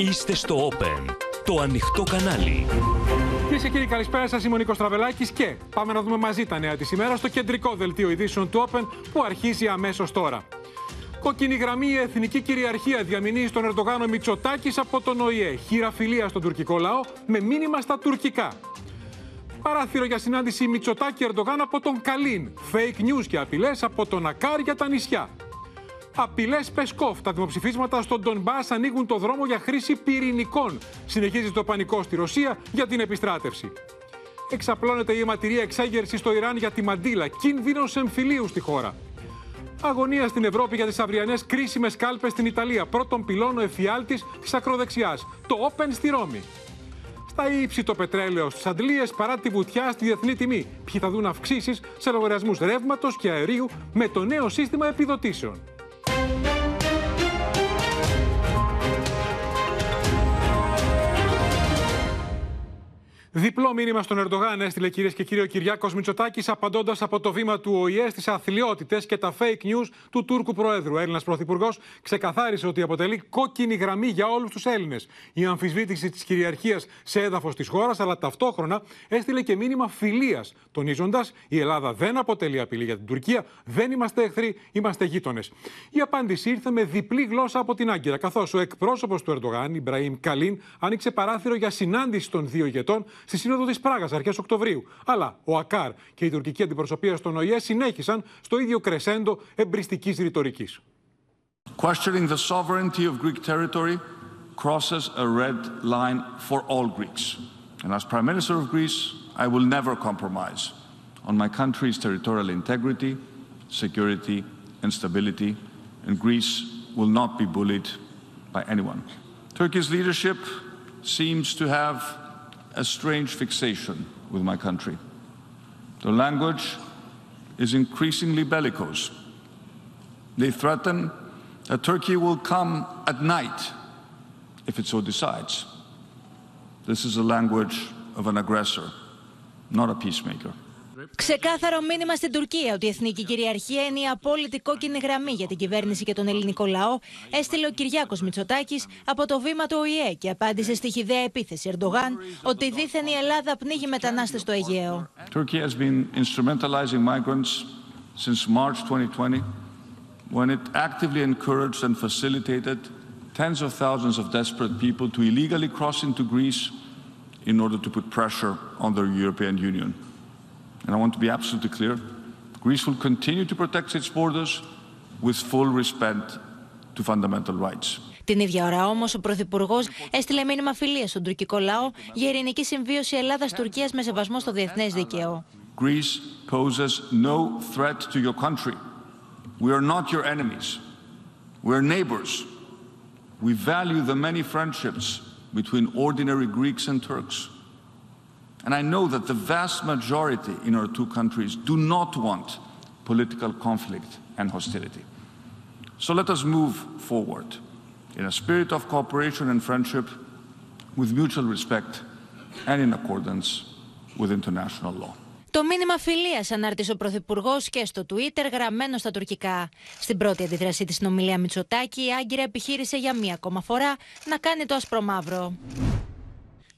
Είστε στο Open, το ανοιχτό κανάλι. Κυρίες και κύριοι, καλησπέρα σας. Είμαι ο Νίκος Τραβελάκης και πάμε να δούμε μαζί τα νέα της ημέρας στο κεντρικό δελτίο ειδήσεων του Open που αρχίζει αμέσως τώρα. Κόκκινη γραμμή η εθνική κυριαρχία διαμηνύει στον Ερντογάνο Μητσοτάκης από τον ΟΗΕ. Χειραφιλία στον τουρκικό λαό με μήνυμα στα τουρκικά. Παράθυρο για συνάντηση Μητσοτάκη Ερντογάν από τον Καλίν. Fake news και απειλές από τον Ακάρ για τα νησιά. Απειλές Πεσκόφ. Τα δημοψηφίσματα στον Ντομπά ανοίγουν το δρόμο για χρήση πυρηνικών. Συνεχίζει το πανικό στη Ρωσία για την επιστράτευση. Εξαπλώνεται η αιματηρία εξέγερση στο Ιράν για τη Μαντίλα. Κίνδυνο εμφυλίου στη χώρα. Αγωνία στην Ευρώπη για τις αυριανές κρίσιμες κάλπες στην Ιταλία. Πρώτον πυλώνο εφιάλτης της ακροδεξιάς. Το Open στη Ρώμη. Στα ύψη το πετρέλαιο στις αντλίες παρά τη βουτιά στη διεθνή τιμή. Ποιοι θα δουν αυξήσεις σε λογαριασμούς ρεύματος και αερίου με το νέο σύστημα επιδοτήσεων. Διπλό μήνυμα στον Ερντογάν έστειλε κυρίες και κύριοι ο Κυριάκος Μητσοτάκης, απαντώντας από το βήμα του ΟΗΕ στις αθλειότητες και τα fake news του Τούρκου Προέδρου. Έλληνας Πρωθυπουργός ξεκαθάρισε ότι αποτελεί κόκκινη γραμμή για όλους τους Έλληνες η αμφισβήτηση της κυριαρχίας σε έδαφος της χώρας, αλλά ταυτόχρονα έστειλε και μήνυμα φιλίας, τονίζοντας η Ελλάδα δεν αποτελεί απειλή για την Τουρκία, δεν είμαστε εχθροί, είμαστε γείτονες. Η απάντηση ήρθε με διπλή γλώσσα από την Άγκυρα, καθώς ο εκπρόσωπος του Ερντογάν, Ιμπραήμ Καλίν, άνοιξε παράθυρο για συνάντηση των δύο ηγετών στη Σύνοδο τη Πράγα αρχέ Οκτωβρίου. Αλλά ο ΑΚΑΡ και η τουρκική αντιπροσωπεία στον ΟΗΕ συνέχισαν στο ίδιο κρεσέντο εμπριστική ρητορική. Questioning the sovereignty of Greek territory crosses a red line for all Greeks. And as Prime Minister of Greece, I will never compromise on my country's territorial integrity, security, and stability, and Greece will not be bullied by anyone. Turkey's leadership seems to have a strange fixation with my country. The language is increasingly bellicose. They threaten that Turkey will come at night if it so decides. This is a language of an aggressor, not a peacemaker. Ξεκάθαρο μήνυμα στην Τουρκία ότι η εθνική κυριαρχία είναι η απόλυτη κόκκινη γραμμή για την κυβέρνηση και τον ελληνικό λαό, έστειλε ο Κυριάκος Μητσοτάκης από το βήμα του ΟΗΕ και απάντησε στη χιδαία επίθεση Ερντογάν ότι δήθεν η Ελλάδα πνίγει μετανάστες στο Αιγαίο. Turkey has been instrumentalizing migrants since March 2020 when it actively encouraged and facilitated tens of thousands of desperate people to illegally cross into Greece in order to put pressure on the European Union. And I want to be absolutely clear Greece will continue to protect its borders with full respect to fundamental rights. Την ίδια ώρα όμω, ο Πρωθυπουργό έστειλε μήνυμα φιλία στον τουρκικό λαό για ειρηνική συμβίωση Ελλάδα-Τουρκία με σεβασμό στο διεθνέ δίκαιο. Greece poses no threat to your country. We are not your enemies. We are neighbors. We value the many friendships between ordinary Greeks and Turks. And I know that the vast majority in our two countries do not want political conflict and hostility. So let us move forward in a spirit of cooperation and friendship with mutual respect and in accordance with international law. Το μήνυμα φιλία ανάρτησε ο Πρωθυπουργό και στο Twitter γραμμένο στα τουρκικά. Στην πρώτη αντίδρασή τη στην ομιλία Μητσοτάκη, η Άγκυρα επιχείρησε για μία ακόμα φορά να κάνει το ασπρομαύρο.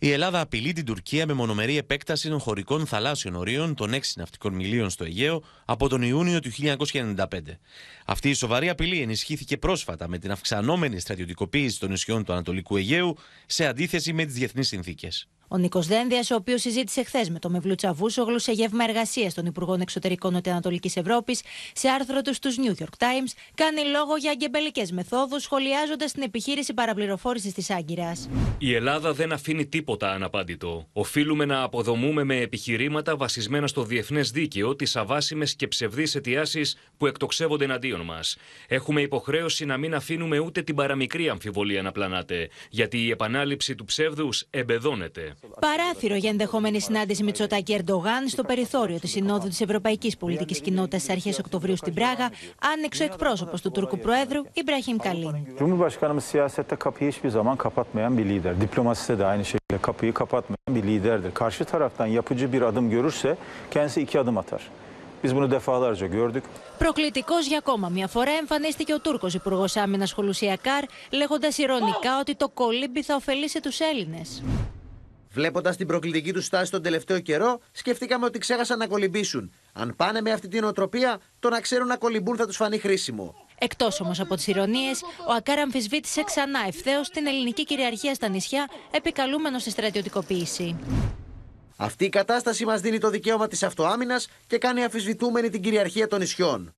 Η Ελλάδα απειλεί την Τουρκία με μονομερή επέκταση των χωρικών θαλάσσιων ορίων των 6 ναυτικών μιλίων στο Αιγαίο από τον Ιούνιο του 1995. Αυτή η σοβαρή απειλή ενισχύθηκε πρόσφατα με την αυξανόμενη στρατιωτικοποίηση των νησιών του Ανατολικού Αιγαίου σε αντίθεση με τις διεθνείς συνθήκες. Ο Νίκος Δένδιας, ο οποίος συζήτησε χθες με τον Μευλού Τσαβούσογλου σε γεύμα εργασίας των Υπουργών Εξωτερικών Νοτιοανατολικής Ευρώπης, σε άρθρο του στους New York Times, κάνει λόγο για αγκεμπελικέ μεθόδους, σχολιάζοντας την επιχείρηση παραπληροφόρησης της Άγκυρας. Η Ελλάδα δεν αφήνει τίποτα αναπάντητο. Οφείλουμε να αποδομούμε με επιχειρήματα βασισμένα στο διεθνές δίκαιο τις αβάσιμες και ψευδείς αιτιάσεις που εκτοξεύονται εναντίον μας. Έχουμε υποχρέωση να μην αφήνουμε ούτε την παραμικρή αμφιβολία να πλανάται, γιατί η επανάληψη του ψεύδους εμπεδώνεται. Παράθυρο για ενδεχόμενη συνάντηση Μητσοτάκη Ερντογάν στο περιθώριο της Συνόδου της Ευρωπαϊκής Πολιτικής Κοινότητας στι αρχές Οκτωβρίου στην Πράγα, άνοιξε ο εκπρόσωπος του Τούρκου Προέδρου Ιμπραχήμ Καλίν. Cumhurbaşkanımız siyasette kapıyı hiçbir zaman kapatmayan bir lider. Diplomaside de aynı şekilde kapıyı kapatmayan bir liderdir. Karşı taraftan yapıcı bir adım görürse kendisi iki adım atar. Biz bunu defalarca gördük. Προκλητικός για ακόμα μια φορά εμφανίστηκε ο Τούρκος Υπουργός Άμυνας Χολουσιακάρ, λέγοντας ηρωνικά ότι το κολύμπι θα ωφελήσει τους Έλληνες. Βλέποντας την προκλητική τους στάση τον τελευταίο καιρό, σκεφτήκαμε ότι ξέχασαν να κολυμπήσουν. Αν πάνε με αυτή την οτροπία, το να ξέρουν να κολυμπούν θα τους φανεί χρήσιμο. Εκτός όμως από τις ηρωνίες, ο Ακάρ αμφισβήτησε ξανά ευθέως την ελληνική κυριαρχία στα νησιά, επικαλούμενος στη στρατιωτικοποίηση. Αυτή η κατάσταση μας δίνει το δικαίωμα της αυτοάμυνας και κάνει αμφισβητούμενη την κυριαρχία των νησιών.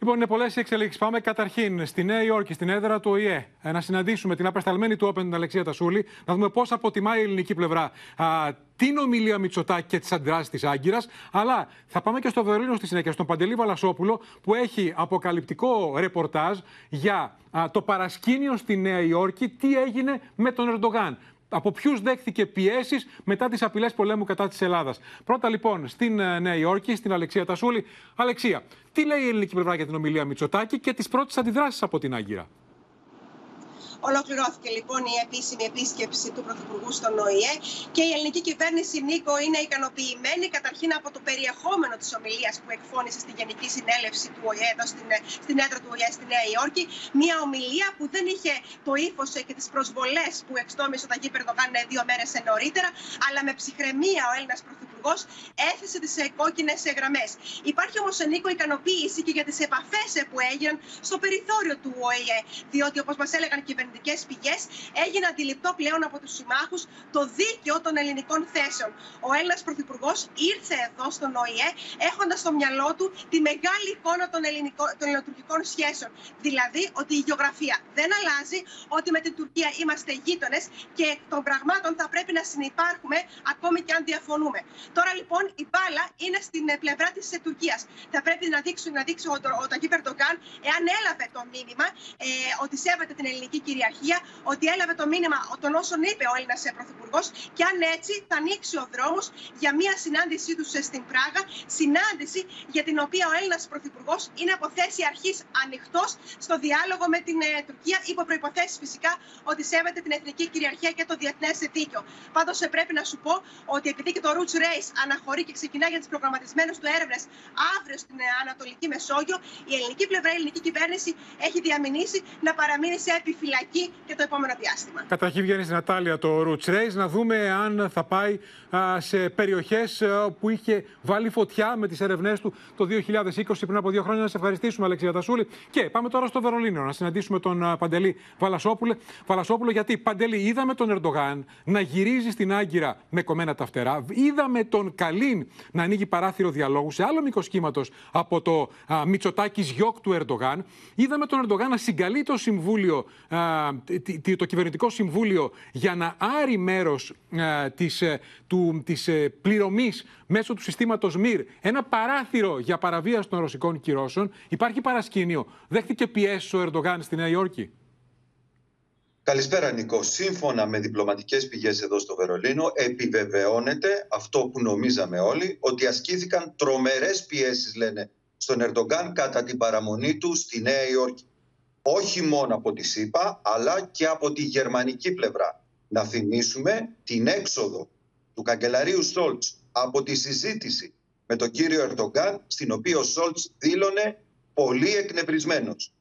Λοιπόν, είναι πολλές οι εξελίξεις. Πάμε καταρχήν στη Νέα Υόρκη, στην έδρα του ΟΗΕ, ε, να συναντήσουμε την απεσταλμένη του Open, την Αλεξία Τασούλη, να δούμε πώς αποτιμάει η ελληνική πλευρά α, την ομιλία Μητσοτάκη και τις αντιδράσεις της Άγκυρας. Αλλά θα πάμε και στο Βερολίνο στη συνέχεια, στον Παντελή Βαλασόπουλο, που έχει αποκαλυπτικό ρεπορτάζ για α, το παρασκήνιο στη Νέα Υόρκη, τι έγινε με τον Ερντογάν; Από ποιους δέχθηκε πιέσεις μετά τις απειλές πολέμου κατά της Ελλάδας. Πρώτα λοιπόν στην ε, Νέα Υόρκη, στην Αλεξία Τασούλη. Αλεξία, τι λέει η ελληνική πλευρά για την ομιλία Μητσοτάκη και τις πρώτες αντιδράσεις από την Άγκυρα; Ολοκληρώθηκε λοιπόν η επίσημη επίσκεψη του Πρωθυπουργού στον ΟΗΕ και η ελληνική κυβέρνηση Νίκο είναι ικανοποιημένη καταρχήν από το περιεχόμενο της ομιλίας που εκφώνησε στη Γενική Συνέλευση του ΟΗΕ εδώ στην, στην έδρα του ΟΗΕ στη Νέα Υόρκη. Μια ομιλία που δεν είχε το ύφος και τις προσβολές που εξτόμησε ο Ταγί Περδογάν δύο μέρες νωρίτερα, αλλά με ψυχραιμία ο Έλληνας Πρωθυπουργός έθεσε τις κόκκινες γραμμές. Υπάρχει όμως, Νίκο, ικανοποίηση και για τις επαφές που έγιναν στο περιθώριο του ΟΗΕ, διότι όπως μας έλεγαν κυβερνητικοί κυβερνητικέ πηγές, έγινε αντιληπτό πλέον από τους συμμάχους το δίκαιο των ελληνικών θέσεων. Ο Έλληνας Πρωθυπουργός ήρθε εδώ στον ΟΗΕ έχοντας στο μυαλό του τη μεγάλη εικόνα των, ελληνικών, των ελληνοτουρκικών σχέσεων. Δηλαδή ότι η γεωγραφία δεν αλλάζει, ότι με την Τουρκία είμαστε γείτονες και εκ των πραγμάτων θα πρέπει να συνεπάρχουμε ακόμη και αν διαφωνούμε. Τώρα λοιπόν η μπάλα είναι στην πλευρά της Τουρκίας. Θα πρέπει να δείξει, να δείξει ο, ο, ο Ταγί Περτογκάν εάν έλαβε το μήνυμα ε, ότι σέβεται την ελληνική κυριαρχία κυριαρχία ότι έλαβε το μήνυμα των όσων είπε ο Έλληνας Πρωθυπουργός και αν έτσι θα ανοίξει ο δρόμος για μια συνάντησή τους στην Πράγα. Συνάντηση για την οποία ο Έλληνας Πρωθυπουργός είναι από θέση αρχής ανοιχτός στο διάλογο με την ε, Τουρκία, υπό προποθέσει φυσικά ότι σέβεται την εθνική κυριαρχία και το διεθνές δίκαιο. Πάντως ε, πρέπει να σου πω ότι επειδή και το Roots Race αναχωρεί και ξεκινά για τις προγραμματισμένες του έρευνες αύριο στην ε, Ανατολική Μεσόγειο, η ελληνική πλευρά, η ελληνική κυβέρνηση έχει διαμηνήσει να παραμείνει σε επιφυλακή και το επόμενο διάστημα. Καταρχήν βγαίνει στην Νατάλια το Roots Race να δούμε αν θα πάει σε περιοχές που είχε βάλει φωτιά με τις ερευνές του το 2020 πριν από δύο χρόνια. Να σε ευχαριστήσουμε, Αλεξία Τασούλη. Και πάμε τώρα στο Βερολίνο να συναντήσουμε τον Παντελή Βαλασόπουλο. Βαλασόπουλο, γιατί Παντελή, είδαμε τον Ερντογάν να γυρίζει στην Άγκυρα με κομμένα τα φτερά. Είδαμε τον Καλίν να ανοίγει παράθυρο διαλόγου σε άλλο μήκος κύματος από το Μητσοτάκι Γιόκ του Ερντογάν. Είδαμε τον Ερντογάν να συγκαλεί το Συμβούλιο το κυβερνητικό συμβούλιο για να άρει μέρος της, ε, του, της ε, πληρωμής μέσω του συστήματος ΜΙΡ ένα παράθυρο για παραβίαση των ρωσικών κυρώσεων. Υπάρχει παρασκήνιο. Δέχτηκε πιέσεις ο Ερντογάν στη Νέα Υόρκη. Καλησπέρα Νικό. Σύμφωνα με διπλωματικές πηγές εδώ στο Βερολίνο επιβεβαιώνεται αυτό που νομίζαμε όλοι ότι ασκήθηκαν τρομερές πιέσεις λένε στον Ερντογκάν κατά την παραμονή του στη Νέα Υόρκη όχι μόνο από τη ΣΥΠΑ αλλά και από τη γερμανική πλευρά. Να θυμίσουμε την έξοδο του καγκελαρίου Σόλτς από τη συζήτηση με τον κύριο Ερντογκάν στην οποία ο Σόλτς δήλωνε πολύ εκνευρισμένος.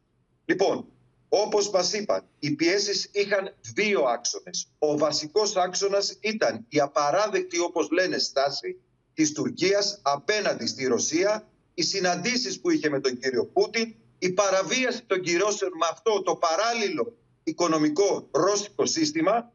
Λοιπόν, όπως μας είπαν, οι πιέσεις είχαν δύο άξονες. Ο βασικός άξονας ήταν η απαράδεκτη, όπως λένε, στάση της Τουρκίας απέναντι στη Ρωσία, οι συναντήσεις που είχε με τον κύριο Πούτιν η παραβίαση των κυρώσεων με αυτό το παράλληλο οικονομικό ρώσικο σύστημα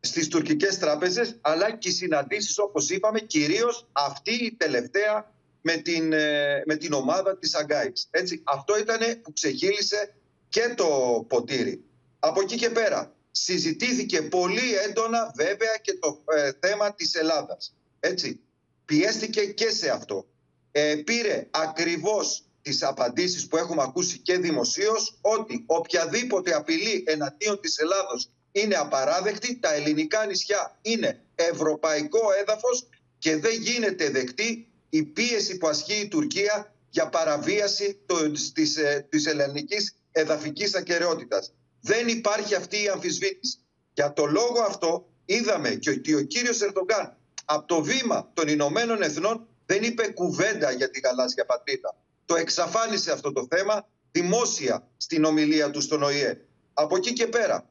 στις τουρκικές τράπεζες αλλά και οι συναντήσεις όπως είπαμε κυρίως αυτή η τελευταία με την, ε, με την ομάδα της Αγκάης. Έτσι, αυτό ήταν που ξεχύλισε και το ποτήρι. Από εκεί και πέρα συζητήθηκε πολύ έντονα βέβαια και το ε, θέμα της Ελλάδας. Έτσι, πιέστηκε και σε αυτό. Ε, πήρε ακριβώς τις απαντήσεις που έχουμε ακούσει και δημοσίως ότι οποιαδήποτε απειλή εναντίον της Ελλάδος είναι απαράδεκτη, τα ελληνικά νησιά είναι ευρωπαϊκό έδαφος και δεν γίνεται δεκτή η πίεση που ασκεί η Τουρκία για παραβίαση της, ε, της ελληνικής εδαφικής ακαιρεότητας. Δεν υπάρχει αυτή η αμφισβήτηση. Για το λόγο αυτό είδαμε και ότι ο κύριος Ερντογκάν από το βήμα των Ηνωμένων Εθνών δεν είπε κουβέντα για τη γαλάζια πατρίδα. Το εξαφάνισε αυτό το θέμα δημόσια στην ομιλία του στον ΟΗΕ. Από εκεί και πέρα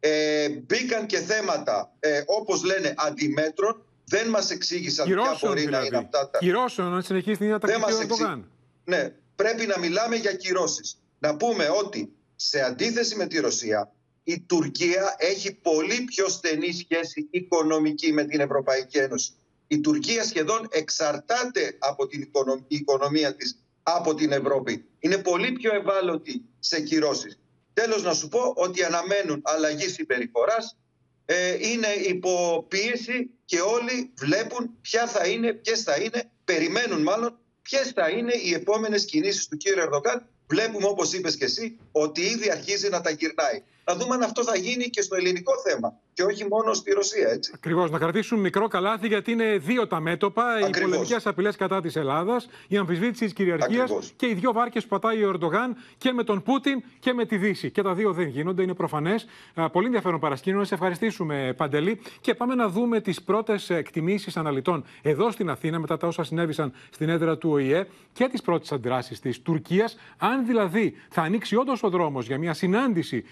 ε, μπήκαν και θέματα ε, όπως λένε αντιμέτρων δεν μας εξήγησαν ποια μπορεί δηλαδή. να είναι αυτά τα... Κυρώσεων, αν συνεχίσει την ίδια τακτική του Ναι, πρέπει να μιλάμε για κυρώσεις. Να πούμε ότι σε αντίθεση με τη Ρωσία η Τουρκία έχει πολύ πιο στενή σχέση οικονομική με την Ευρωπαϊκή Ένωση. Η Τουρκία σχεδόν εξαρτάται από την οικονομία της από την Ευρώπη. Είναι πολύ πιο ευάλωτη σε κυρώσεις. Τέλος να σου πω ότι αναμένουν αλλαγή συμπεριφοράς, ε, είναι υποπίεση και όλοι βλέπουν ποια θα είναι, ποιες θα είναι, περιμένουν μάλλον ποιες θα είναι οι επόμενες κινήσεις του κύριου Ερδογάν. Βλέπουμε όπως είπες και εσύ ότι ήδη αρχίζει να τα γυρνάει να δούμε αν αυτό θα γίνει και στο ελληνικό θέμα και όχι μόνο στη Ρωσία. Έτσι. Ακριβώς. Να κρατήσουμε μικρό καλάθι, γιατί είναι δύο τα μέτωπα. Ακριβώς. Οι πολεμικές απειλές κατά της Ελλάδας, η αμφισβήτηση της κυριαρχίας και οι δύο βάρκες που πατάει ο Ερντογάν και με τον Πούτιν και με τη Δύση. Και τα δύο δεν γίνονται, είναι προφανές. Πολύ ενδιαφέρον παρασκήνιο. Να σε ευχαριστήσουμε, Παντελή. Και πάμε να δούμε τις πρώτες εκτιμήσεις αναλυτών εδώ στην Αθήνα, μετά τα όσα συνέβησαν στην έδρα του ΟΗΕ και τις πρώτες αντιδράσεις της Τουρκίας. Αν δηλαδή θα ανοίξει όντως ο δρόμος για μια συνάντηση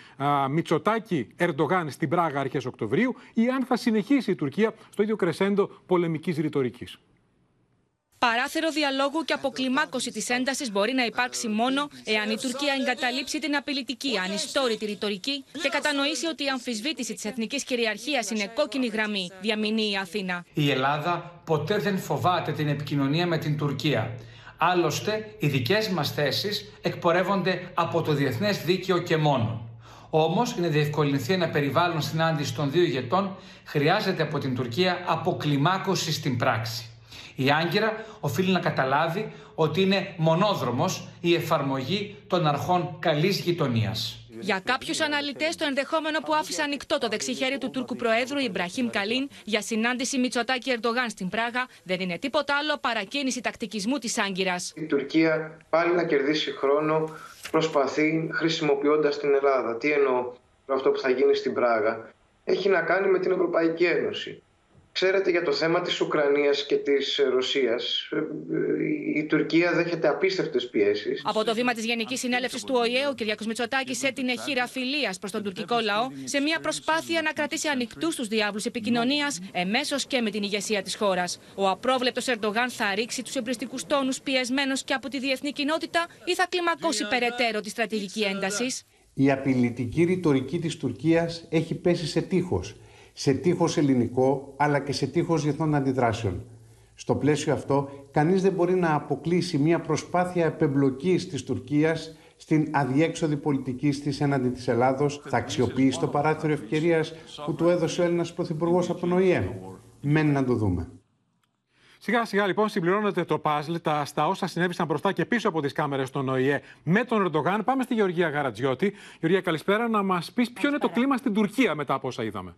Μητσοτάκη Ερντογάν στην Πράγα αρχές Οκτωβρίου ή αν θα συνεχίσει η Τουρκία στο ίδιο κρεσέντο πολεμικής ρητορικής. Παράθυρο διαλόγου και αποκλιμάκωση της έντασης μπορεί να υπάρξει μόνο εάν η Τουρκία εγκαταλείψει την απειλητική, ανιστόρητη ρητορική και κατανοήσει ότι η αμφισβήτηση της εθνικής κυριαρχίας είναι κόκκινη γραμμή, διαμηνεί η Αθήνα. Η Ελλάδα ποτέ δεν φοβάται την επικοινωνία με την Τουρκία. Άλλωστε, οι δικές μας θέσεις εκπορεύονται από το διεθνές δίκαιο και μόνο. Όμως, για να διευκολυνθεί ένα περιβάλλον συνάντηση των δύο ηγετών, χρειάζεται από την Τουρκία αποκλιμάκωση στην πράξη. Η Άγκυρα οφείλει να καταλάβει ότι είναι μονόδρομος η εφαρμογή των αρχών καλής γειτονίας. Για κάποιους αναλυτές, το ενδεχόμενο που άφησε ανοιχτό το δεξιχέρι του Τούρκου Προέδρου Ιμπραχήμ Καλίν για συνάντηση Μητσοτάκη Ερντογάν στην Πράγα δεν είναι τίποτα άλλο παρά κίνηση τακτικισμού της Άγκυρας. Η Τουρκία πάλι να κερδίσει χρόνο προσπαθεί χρησιμοποιώντας την Ελλάδα. Τι εννοώ αυτό που θα γίνει στην Πράγα. Έχει να κάνει με την Ευρωπαϊκή Ένωση. Ξέρετε για το θέμα της Ουκρανίας και της Ρωσίας. Ε, η Τουρκία δέχεται απίστευτες πιέσεις. Από το βήμα της Γενικής Συνέλευσης του ΟΗΕ, ο κ. Μητσοτάκης έτεινε χείρα φιλίας προς τον τουρκικό λαό σε μια προσπάθεια να κρατήσει ανοιχτούς τους διάβλους επικοινωνίας εμέσως και με την ηγεσία της χώρας. Ο απρόβλεπτος Ερντογάν θα ρίξει τους εμπριστικούς τόνους πιεσμένος και από τη διεθνή κοινότητα ή θα κλιμακώσει περαιτέρω τη στρατηγική έντασης; Η απειλητική ρητορική της Τουρκίας έχει πέσει σε τείχος σε τείχος ελληνικό αλλά και σε τείχος διεθνών αντιδράσεων. Στο πλαίσιο αυτό, κανείς δεν μπορεί να αποκλείσει μια προσπάθεια επεμπλοκής της Τουρκίας στην αδιέξοδη πολιτική της έναντι της Ελλάδος, θα αξιοποιήσει το παράθυρο ευκαιρίας που του έδωσε ο Έλληνας Πρωθυπουργός από τον ΟΗΕ. Μένει να το δούμε. Σιγά σιγά λοιπόν συμπληρώνεται το παζλ τα, στα όσα συνέβησαν μπροστά και πίσω από τις κάμερες των ΟΗΕ με τον Ερντογάν. Πάμε στη Γεωργία Γαρατζιώτη. Γεωργία, καλησπέρα. Να μας πεις ποιο είναι το κλίμα στην Τουρκία μετά από όσα είδαμε.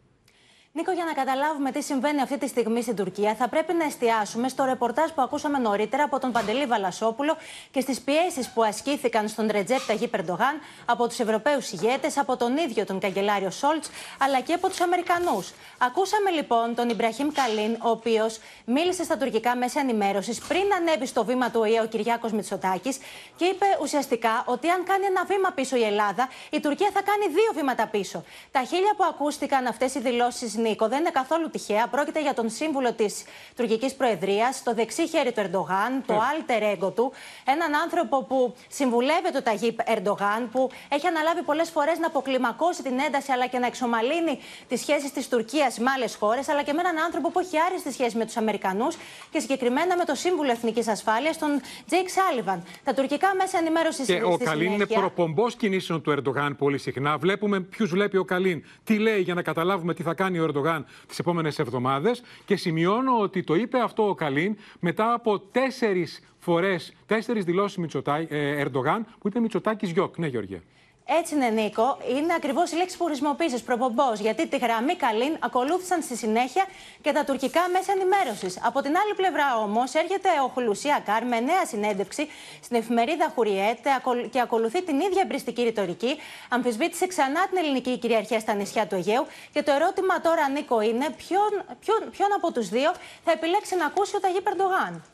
Νίκο, για να καταλάβουμε τι συμβαίνει αυτή τη στιγμή στην Τουρκία, θα πρέπει να εστιάσουμε στο ρεπορτάζ που ακούσαμε νωρίτερα από τον Παντελή Βαλασόπουλο και στις πιέσεις που ασκήθηκαν στον Ρετζέπ Ταγί Περντογάν από τους Ευρωπαίους ηγέτες, από τον ίδιο τον καγκελάριο Σόλτς, αλλά και από τους Αμερικανούς. Ακούσαμε λοιπόν τον Ιμπραχήμ Καλίν, ο οποίος μίλησε στα τουρκικά μέσα ενημέρωσης πριν ανέβει στο βήμα του ΟΗΕ ο Κυριάκος Μητσοτάκης και είπε ουσιαστικά ότι αν κάνει ένα βήμα πίσω η Ελλάδα, η Τουρκία θα κάνει δύο βήματα πίσω. Τα χίλια που ακούστηκαν αυτές οι δηλώσεις Νίκο, δεν είναι καθόλου τυχαία. Πρόκειται για τον σύμβουλο της τουρκικής προεδρίας, το δεξί χέρι του Ερντογάν, το alter ego του. Έναν άνθρωπο που συμβουλεύεται το Ταγίπ Ερντογάν, που έχει αναλάβει πολλές φορές να αποκλιμακώσει την ένταση αλλά και να εξομαλύνει τις σχέσεις της Τουρκίας με άλλες χώρες, αλλά και με έναν άνθρωπο που έχει άριστη σχέση με τους Αμερικανούς και συγκεκριμένα με το σύμβουλο Εθνικής Ασφάλειας, τον Τζέικ Σάλιβαν. Τα τουρκικά μέσα ενημέρωσης Και ο Καλίν είναι προπομπός κινήσεων του Ερντογάν πολύ συχνά. Βλέπουμε ποιους βλέπει ο Καλίν, τι λέει για να καταλάβουμε τι θα κάνει ο Ερντογάν Ερντογάν τις επόμενες εβδομάδες. Και σημειώνω ότι το είπε αυτό ο Καλίν μετά από τέσσερις φορές, τέσσερις δηλώσεις ε, Ερντογάν που ήταν Μητσοτάκης γιοκ. Ναι, Γεωργία. Έτσι είναι, Νίκο. Είναι ακριβώς η λέξη που χρησιμοποίησες, προπομπός. Γιατί τη γραμμή Καλίν ακολούθησαν στη συνέχεια και τα τουρκικά μέσα ενημέρωσης. Από την άλλη πλευρά όμως έρχεται ο Χουλουσί Ακάρ με νέα συνέντευξη στην εφημερίδα Χουριέτ και ακολουθεί την ίδια εμπρηστική ρητορική. Αμφισβήτησε ξανά την ελληνική κυριαρχία στα νησιά του Αιγαίου. Και το ερώτημα τώρα, Νίκο, είναι ποιον, ποιον, ποιον από τους δύο θα επιλέξει να ακούσει ο Ταγίπ Ερντογάν;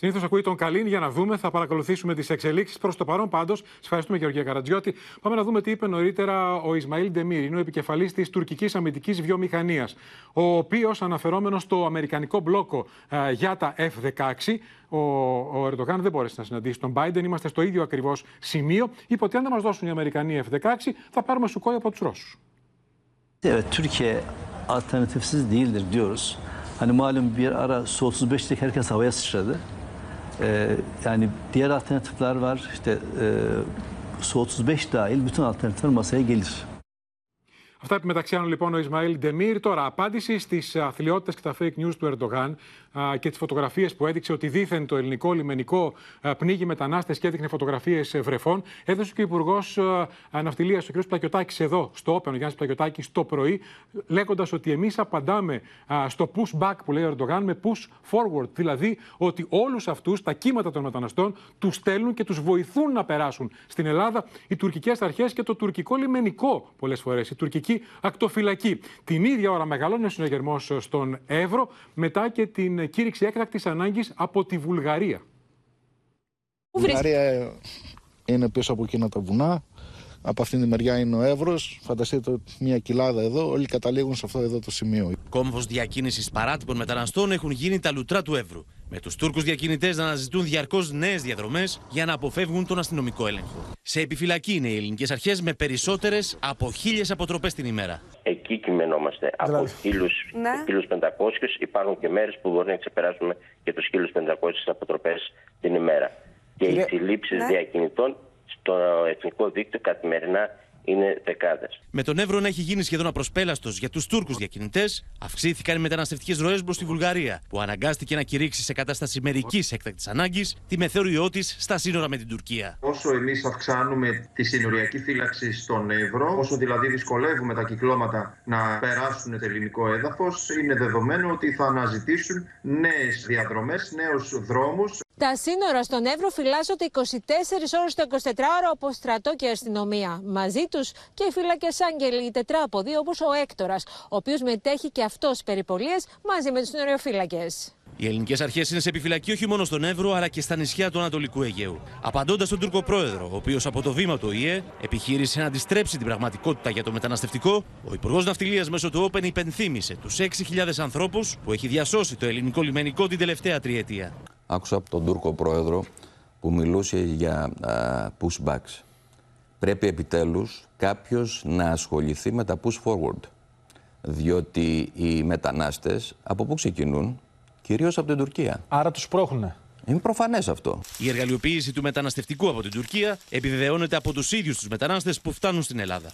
Συνήθως ακούει τον Καλίν για να δούμε. Θα παρακολουθήσουμε τις εξελίξεις. Προς το παρόν, πάντως, σας ευχαριστούμε, Γεωργία Καρατζιώτη. Πάμε να δούμε τι είπε νωρίτερα ο Ισμαήλ Ντεμίρ. Είναι ο επικεφαλής της τουρκικής αμυντικής βιομηχανίας. Ο οποίος, αναφερόμενος στο αμερικανικό μπλόκο ε, για τα F-16, ο, ο Ερντογάν δεν μπόρεσε να συναντήσει τον Biden. Είμαστε στο ίδιο ακριβώς σημείο. Είπε ότι αν δεν μας δώσουν οι Αμερικανοί F-16, θα πάρουμε σουκόι από τους Ρώσους. Evet, Türkiye alternatifsiz değildir diyoruz. Hani malum bir ara Su-35'teki herkes havaya sıçradı. Ee, yani diğer alternatifler var. İşte e, Su-35 dahil bütün alternatifler masaya gelir. Αυτά είπε μεταξύ άλλων λοιπόν ο Ισμαήλ Ντεμίρ. Τώρα, απάντηση στις αθλειότητες και τα fake news του Ερντογάν και τις φωτογραφίες που έδειξε ότι δήθεν το ελληνικό λιμενικό πνίγει μετανάστες και έδειχνε φωτογραφίες βρεφών. Έδωσε και ο Υπουργός Ναυτιλία, ο κ. Πλακιωτάκη, εδώ στο Όπεν, ο Γιάννης Πλακιωτάκη, το πρωί, λέγοντας ότι εμείς απαντάμε στο push back που λέει ο Ερντογάν με push forward. Δηλαδή ότι όλους αυτούς τα κύματα των μεταναστών τους στέλνουν και τους βοηθούν να περάσουν στην Ελλάδα οι τουρκικές αρχές και το τουρκικό λιμενικό πολλές φορές. Η τουρκική ακτοφυλακή. Την ίδια ώρα μεγαλώνει ο συναγερμός στον Εύρο μετά και την κήρυξη έκτακτης ανάγκης από τη Βουλγαρία. Η Βουλγαρία είναι πίσω από εκείνα τα βουνά. Από αυτήν τη μεριά είναι ο Εύρος. Φανταστείτε μια κοιλάδα εδώ, όλοι καταλήγουν σε αυτό εδώ το σημείο. Κόμβος διακίνησης παράτυπων μεταναστών έχουν γίνει τα λουτρά του Εύρου. Με τους Τούρκους διακινητές να αναζητούν διαρκώς νέες διαδρομές για να αποφεύγουν τον αστυνομικό έλεγχο. Σε επιφυλακή είναι οι ελληνικές αρχές με περισσότερες από χίλιες αποτροπές την ημέρα. Εκεί κειμενόμαστε. Από 1.500 ναι. υπάρχουν και μέρες που μπορεί να ξεπεράσουμε και τους 1.500 αποτροπές την ημέρα. Και οι συλλήψεις ναι. διακινητών στο εθνικό δίκτυο καθημερινά είναι δεκάδες. Με τον Εύρο να έχει γίνει σχεδόν απροσπέλαστος για τους Τούρκους διακινητές, αυξήθηκαν οι μεταναστευτικές ροές προ τη Βουλγαρία, που αναγκάστηκε να κηρύξει σε κατάσταση μερικής έκτακτης ανάγκης τη μεθόριό τη στα σύνορα με την Τουρκία. Όσο εμείς αυξάνουμε τη συνοριακή φύλαξη στον Εύρο, όσο δηλαδή δυσκολεύουμε τα κυκλώματα να περάσουν το ελληνικό έδαφος, είναι δεδομένο ότι θα αναζητήσουν νέες διαδρομές, νέους δρόμους. Τα σύνορα στον Εύρο φυλάσσονται 24 ώρες το 24ωρο από στρατό και αστυνομία. Μαζί τους και οι φύλακε άγγελοι, οι τετράποδοι, όπως ο Έκτορας, ο οποίος μετέχει και αυτός περιπολίες μαζί με τους συνοριοφύλακε. Οι ελληνικές αρχές είναι σε επιφυλακή όχι μόνο στον Εύρο αλλά και στα νησιά του Ανατολικού Αιγαίου. Απαντώντας στον Τούρκο πρόεδρο, ο οποίος από το βήμα του ΙΕ επιχείρησε να αντιστρέψει την πραγματικότητα για το μεταναστευτικό, ο Υπουργός Ναυτιλίας μέσω του Όπεν υπενθύμησε τους 6.000 ανθρώπους που έχει διασώσει το ελληνικό λιμενικό την τελευταία τριετία. Άκουσα από τον Τούρκο πρόεδρο που μιλούσε για pushbacks. Πρέπει επιτέλους κάποιος να ασχοληθεί με τα push forward. Διότι οι μετανάστες από πού ξεκινούν, κυρίως από την Τουρκία. Άρα τους πρόχουνε. Είναι προφανές αυτό. Η εργαλειοποίηση του μεταναστευτικού από την Τουρκία επιβεβαιώνεται από τους ίδιους τους μετανάστες που φτάνουν στην Ελλάδα.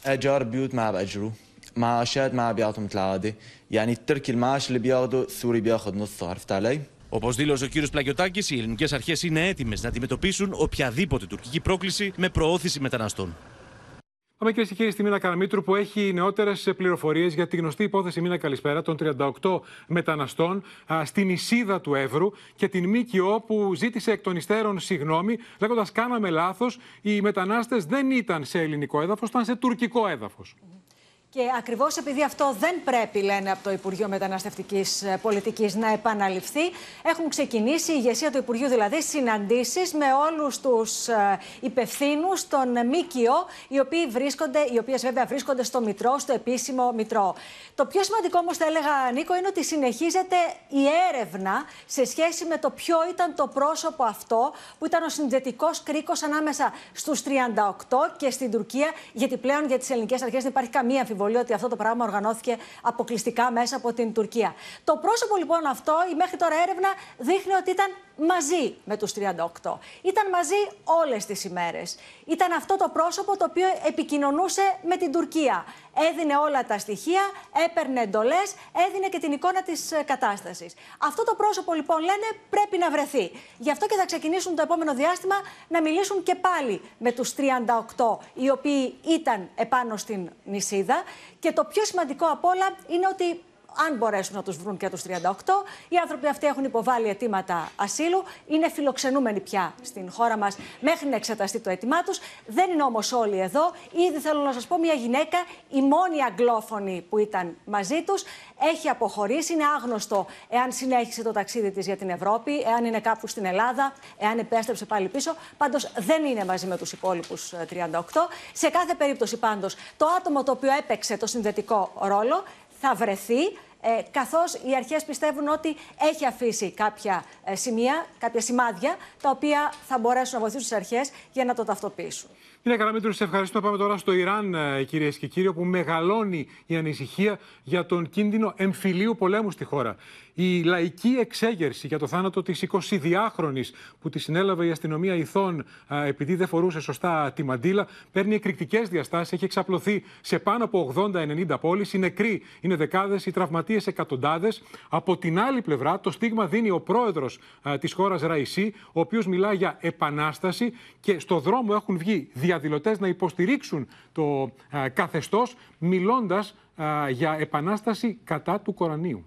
Όπως δήλωσε ο κύριος Πλαγιωτάκης, οι ελληνικές αρχές είναι έτοιμες να αντιμετωπίσουν οποιαδήποτε τουρκική πρόκληση με προώθηση μεταναστών. Πάμε κυρίες και κύριοι στη Μίνα Καραμίτρου που έχει νεότερες πληροφορίες για τη γνωστή υπόθεση Μίνα Καλησπέρα των 38 μεταναστών α, στην Ισίδα του Εύρου και την ΜΚΟ που ζήτησε εκ των υστέρων συγγνώμη λέγοντας κάναμε λάθος. Οι μετανάστες δεν ήταν σε ελληνικό έδαφος, ήταν σε τουρκικό έδαφος. Και ακριβώς επειδή αυτό δεν πρέπει, λένε από το Υπουργείο Μεταναστευτικής ε, Πολιτικής, να επαναληφθεί, έχουν ξεκινήσει η ηγεσία του Υπουργείου, δηλαδή συναντήσεις με όλους τους ε, υπευθύνους των ΜΚΟ, οι οποίοι βρίσκονται, οι οποίες βέβαια βρίσκονται στο Μητρό, στο επίσημο Μητρό. Το πιο σημαντικό όμως, θα έλεγα, Νίκο, είναι ότι συνεχίζεται η έρευνα σε σχέση με το ποιο ήταν το πρόσωπο αυτό που ήταν ο συνδετικός κρίκος ανάμεσα στους 38 και στην Τουρκία, γιατί πλέον για τις ελληνικές αρχές δεν υπάρχει καμία αμφιβολία ότι αυτό το πράγμα οργανώθηκε αποκλειστικά μέσα από την Τουρκία. Το πρόσωπο λοιπόν αυτό, η μέχρι τώρα έρευνα δείχνει ότι ήταν μαζί με τους 38. Ήταν μαζί όλες τις ημέρες. Ήταν αυτό το πρόσωπο το οποίο επικοινωνούσε με την Τουρκία. Έδινε όλα τα στοιχεία, έπαιρνε εντολές, έδινε και την εικόνα της ε, κατάστασης. Αυτό το πρόσωπο λοιπόν λένε πρέπει να βρεθεί. Γι' αυτό και θα ξεκινήσουν το επόμενο διάστημα να μιλήσουν και πάλι με τους 38 οι οποίοι ήταν επάνω στην νησίδα. Και το πιο σημαντικό απ' όλα είναι ότι αν μπορέσουν να τους βρουν και τους 38. Οι άνθρωποι αυτοί έχουν υποβάλει αιτήματα ασύλου, είναι φιλοξενούμενοι πια στην χώρα μας μέχρι να εξεταστεί το αίτημά τους. Δεν είναι όμως όλοι εδώ. Ήδη θέλω να σας πω μια γυναίκα, η μόνη αγγλόφωνη που ήταν μαζί τους, έχει αποχωρήσει. Είναι άγνωστο εάν συνέχισε το ταξίδι της για την Ευρώπη, εάν είναι κάπου στην Ελλάδα, εάν επέστρεψε πάλι πίσω. Πάντως δεν είναι μαζί με τους υπόλοιπους 38. Σε κάθε περίπτωση πάντως, το άτομο το οποίο έπαιξε το συνδετικό ρόλο θα βρεθεί ε, καθώς οι αρχές πιστεύουν ότι έχει αφήσει κάποια ε, σημεία, κάποια σημάδια, τα οποία θα μπορέσουν να βοηθήσουν τις αρχές για να το ταυτοποιήσουν. Κύριε Καραμίτρου, σε ευχαριστώ. Πάμε τώρα στο Ιράν, ε, κυρίες και κύριοι, όπου μεγαλώνει η ανησυχία για τον κίνδυνο εμφυλίου πολέμου στη χώρα. Η λαϊκή εξέγερση για το θάνατο της 22χρονη που τη συνέλαβε η αστυνομία ηθών επειδή δεν φορούσε σωστά τη μαντήλα παίρνει εκρηκτικές διαστάσεις. Έχει εξαπλωθεί σε πάνω από 80-90 πόλεις. Οι νεκροί είναι δεκάδες, οι τραυματίες εκατοντάδες. Από την άλλη πλευρά, το στίγμα δίνει ο πρόεδρος της χώρας Ραϊσί, ο οποίος μιλά για επανάσταση και στο δρόμο έχουν βγει διαδηλωτές να υποστηρίξουν το καθεστώς, μιλώντας για επανάσταση κατά του Κορανίου.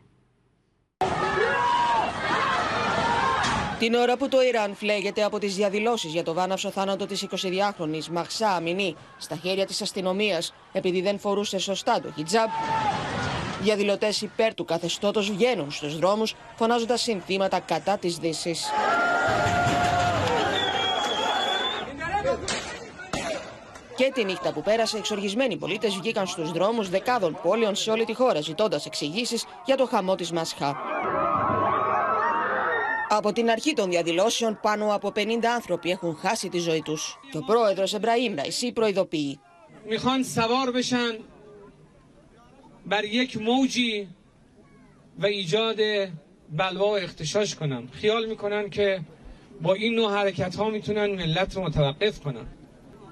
Την ώρα που το Ιράν φλέγεται από τις διαδηλώσεις για το βάναυσο θάνατο της 22χρονης Μαχσά Αμινή στα χέρια της αστυνομίας επειδή δεν φορούσε σωστά το χιτζάμπ, διαδηλωτές υπέρ του καθεστώτος βγαίνουν στους δρόμους φωνάζοντας συνθήματα κατά της Δύσης. Και τη νύχτα που πέρασε, εξοργισμένοι πολίτες βγήκαν στους δρόμους δεκάδων πόλεων σε όλη τη χώρα ζητώντας εξηγήσεις για το χαμό της Μασχά. Από την αρχή των διαδηλώσεων, πάνω από 50 άνθρωποι έχουν χάσει τη ζωή τους. Και ο πρόεδρος Εμπραήμ Ραϊσί προειδοποιεί. میخوان سوار بشن بر یک موجی و ایجاد بلوا و اختشاش کنن خیال میکنن که با این نوع حرکت ها میتونن ملت رو متوقف کنن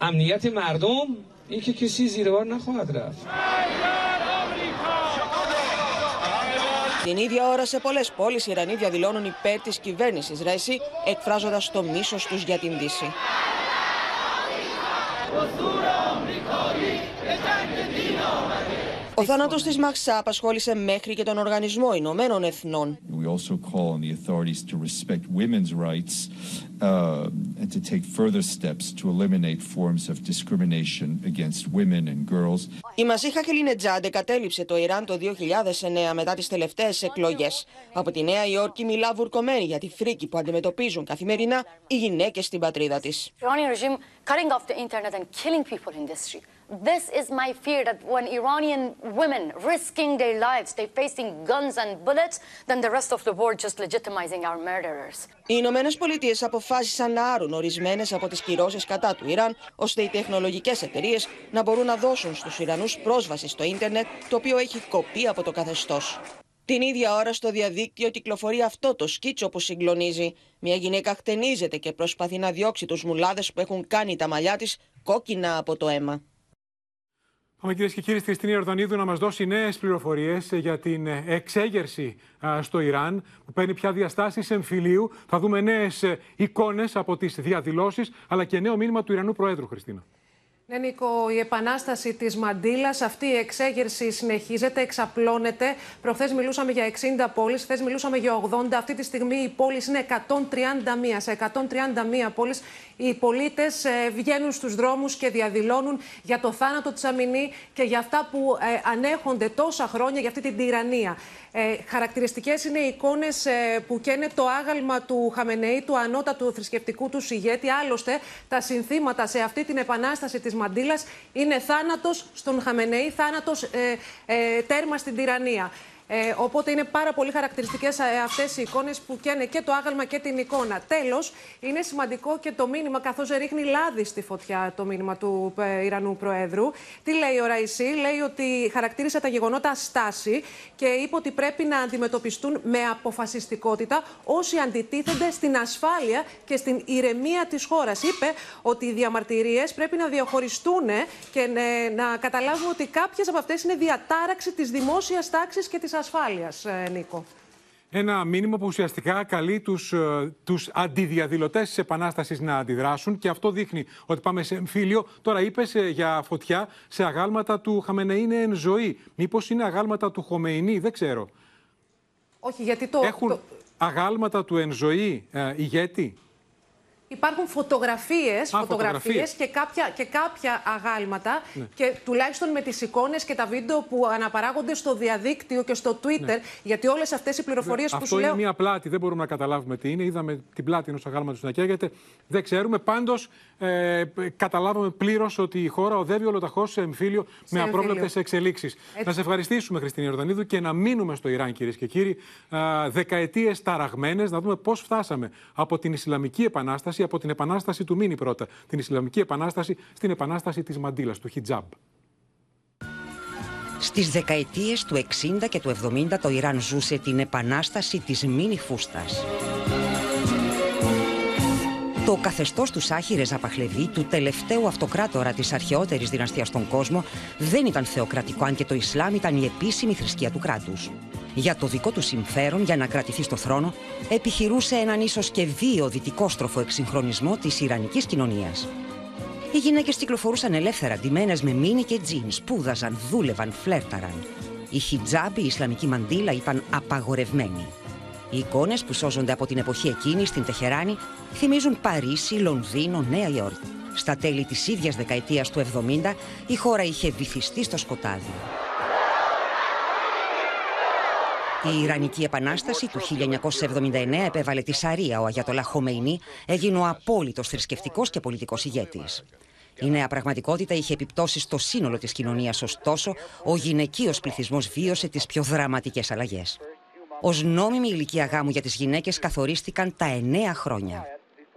امنیت مردم این که کسی زیر بار نخواهد رفت Την ίδια ώρα σε πολλές πόλεις οι Ιρανοί διαδηλώνουν υπέρ της κυβέρνησης Ρέση, εκφράζοντας το μίσος τους για την Δύση. Ο θάνατος της Μαξά απασχόλησε μέχρι και τον Οργανισμό Ηνωμένων Εθνών. We also call on the authorities to respect women's rights uh, and to take further steps to eliminate forms of discrimination against women and girls. Η Μασίχα Χελινετζάντε κατέληψε το Ιράν το 2009 μετά τις τελευταίες εκλογές. Από τη Νέα Υόρκη μιλά βουρκωμένη για τη φρίκη που αντιμετωπίζουν καθημερινά οι γυναίκες στην πατρίδα της. Iranian regime cutting off the internet and killing people in this street. This is my fear that when Iranian women risking their lives, they facing guns and bullets, then the rest of the world just legitimizing our murderers. Οι Ηνωμένες Πολιτείες αποφάσισαν να άρουν ορισμένες από τις κυρώσεις κατά του Ιράν, ώστε οι τεχνολογικές εταιρείες να μπορούν να δώσουν στους Ιρανούς πρόσβαση στο ίντερνετ, το οποίο έχει κοπεί από το καθεστώς. Την ίδια ώρα στο διαδίκτυο κυκλοφορεί αυτό το σκίτσο που συγκλονίζει. Μια γυναίκα χτενίζεται και προσπαθεί να διώξει τους μουλάδες που έχουν κάνει τα μαλλιά της κόκκινα από το αίμα. Πάμε κυρίες και κύριοι στη Χριστίνη Ορδανίδου να μας δώσει νέες πληροφορίες για την εξέγερση στο Ιράν που παίρνει πια διαστάσεις εμφυλίου. Θα δούμε νέες εικόνες από τις διαδηλώσεις αλλά και νέο μήνυμα του Ιρανού Προέδρου, Χριστίνα. Ναι, Νίκο, η επανάσταση της Μαντήλας, αυτή η εξέγερση συνεχίζεται, εξαπλώνεται. Προχθές μιλούσαμε για 60 πόλεις, χθες μιλούσαμε για 80. Αυτή τη στιγμή οι πόλεις είναι 131. Σε 131 πόλεις οι πολίτες ε, βγαίνουν στους δρόμους και διαδηλώνουν για το θάνατο της Αμινή και για αυτά που ε, ανέχονται τόσα χρόνια για αυτή την τυραννία. Ε, χαρακτηριστικές είναι οι εικόνες ε, που καίνε το άγαλμα του Χαμενεή, του ανώτατου θρησκευτικού τους ηγέτη. Άλλωστε, τα συνθήματα σε αυτή την επανάσταση της Μαντήλας είναι θάνατος στον Χαμενεή, θάνατος ε, ε, τέρμα στην τυραννία. Ε, οπότε είναι πάρα πολύ χαρακτηριστικές ε, αυτές οι εικόνες που καίνε και το άγαλμα και την εικόνα. Τέλος, είναι σημαντικό και το μήνυμα, καθώς ρίχνει λάδι στη φωτιά το μήνυμα του ε, Ιρανού Προέδρου. Τι λέει ο Ραϊσί, λέει ότι χαρακτήρισε τα γεγονότα στάση και είπε ότι πρέπει να αντιμετωπιστούν με αποφασιστικότητα όσοι αντιτίθενται στην ασφάλεια και στην ηρεμία της χώρας. Είπε ότι οι διαμαρτυρίες πρέπει να διαχωριστούν και να καταλάβουμε ότι κάποιες από αυτές είναι διατάραξη της δημόσιας τάξης και της ασφάλειας, ε, Νίκο. Ένα μήνυμα που ουσιαστικά καλεί τους, ε, τους αντιδιαδηλωτές της Επανάστασης να αντιδράσουν και αυτό δείχνει ότι πάμε σε εμφύλιο. Τώρα είπες ε, για φωτιά σε αγάλματα του Χαμενεή είναι εν ζωή. Μήπως είναι αγάλματα του Χομεϊνή, δεν ξέρω. Όχι, γιατί το... Έχουν αγάλματα του εν ζωή ε, ηγέτη; Υπάρχουν φωτογραφίες, φωτογραφίες και, κάποια, και κάποια αγάλματα ναι. και τουλάχιστον με τις εικόνες και τα βίντεο που αναπαράγονται στο διαδίκτυο και στο Twitter ναι. γιατί όλες αυτές οι πληροφορίες ναι. που σου λέω... Αυτό είναι μια πλάτη, δεν μπορούμε να καταλάβουμε τι είναι. Είδαμε την πλάτη ενός αγάλματος να καίγεται. Δεν ξέρουμε. Πάντως ε, καταλάβαμε πλήρως ότι η χώρα οδεύει ολοταχώς σε εμφύλιο σε με απρόβλεπτες εξελίξεις. Να σε ευχαριστήσουμε Χριστίνη Ορδανίδου και να μείνουμε στο Ιράν κυρίες και κύριοι. Δεκαετίες ταραγμένες, να δούμε πώς φτάσαμε από την Ισλαμική Επανάσταση από την επανάσταση του Μίνι πρώτα, την Ισλαμική Επανάσταση, στην επανάσταση της Μαντήλας, του Χιτζάμπ. Στις δεκαετίες του 60 και του 70 το Ιράν ζούσε την επανάσταση της Μίνι Φούστας. Το καθεστώς του Σάχη Ρεζα του τελευταίου αυτοκράτορα της αρχαιότερης δυναστείας στον κόσμο, δεν ήταν θεοκρατικό, αν και το Ισλάμ ήταν η επίσημη θρησκεία του κράτους. Για το δικό του συμφέρον, για να κρατηθεί στο θρόνο, επιχειρούσε έναν ίσως και βίαιο δυτικόστροφο εξυγχρονισμό της Ιρανικής κοινωνίας. Οι γυναίκες κυκλοφορούσαν ελεύθερα, ντυμένες με μίνι και τζινς, σπούδαζαν, δούλευαν, φλέρταραν. Η χιτζάμπη, η Ισλαμική μαντήλα ήταν απαγορευμένη. Οι εικόνες που σώζονται από την εποχή εκείνη στην Τεχεράνη θυμίζουν Παρίσι, Λονδίνο, Νέα Υόρκη. Στα τέλη της ίδιας δεκαετίας του 70 η χώρα είχε βυθιστεί στο σκοτάδι. Η Ιρανική Επανάσταση του 1979 επέβαλε τη Σαρία. Ο Αγιατολά Χομεϊνή έγινε ο απόλυτος θρησκευτικός και πολιτικός ηγέτης. Η νέα πραγματικότητα είχε επιπτώσεις στο σύνολο της κοινωνίας, ωστόσο, ο γυναικείος πληθυσμός βίωσε τις πιο δραματικές αλλαγές. Ω νόμιμη ηλικία γάμου για τις γυναίκες καθορίστηκαν τα 9 χρόνια.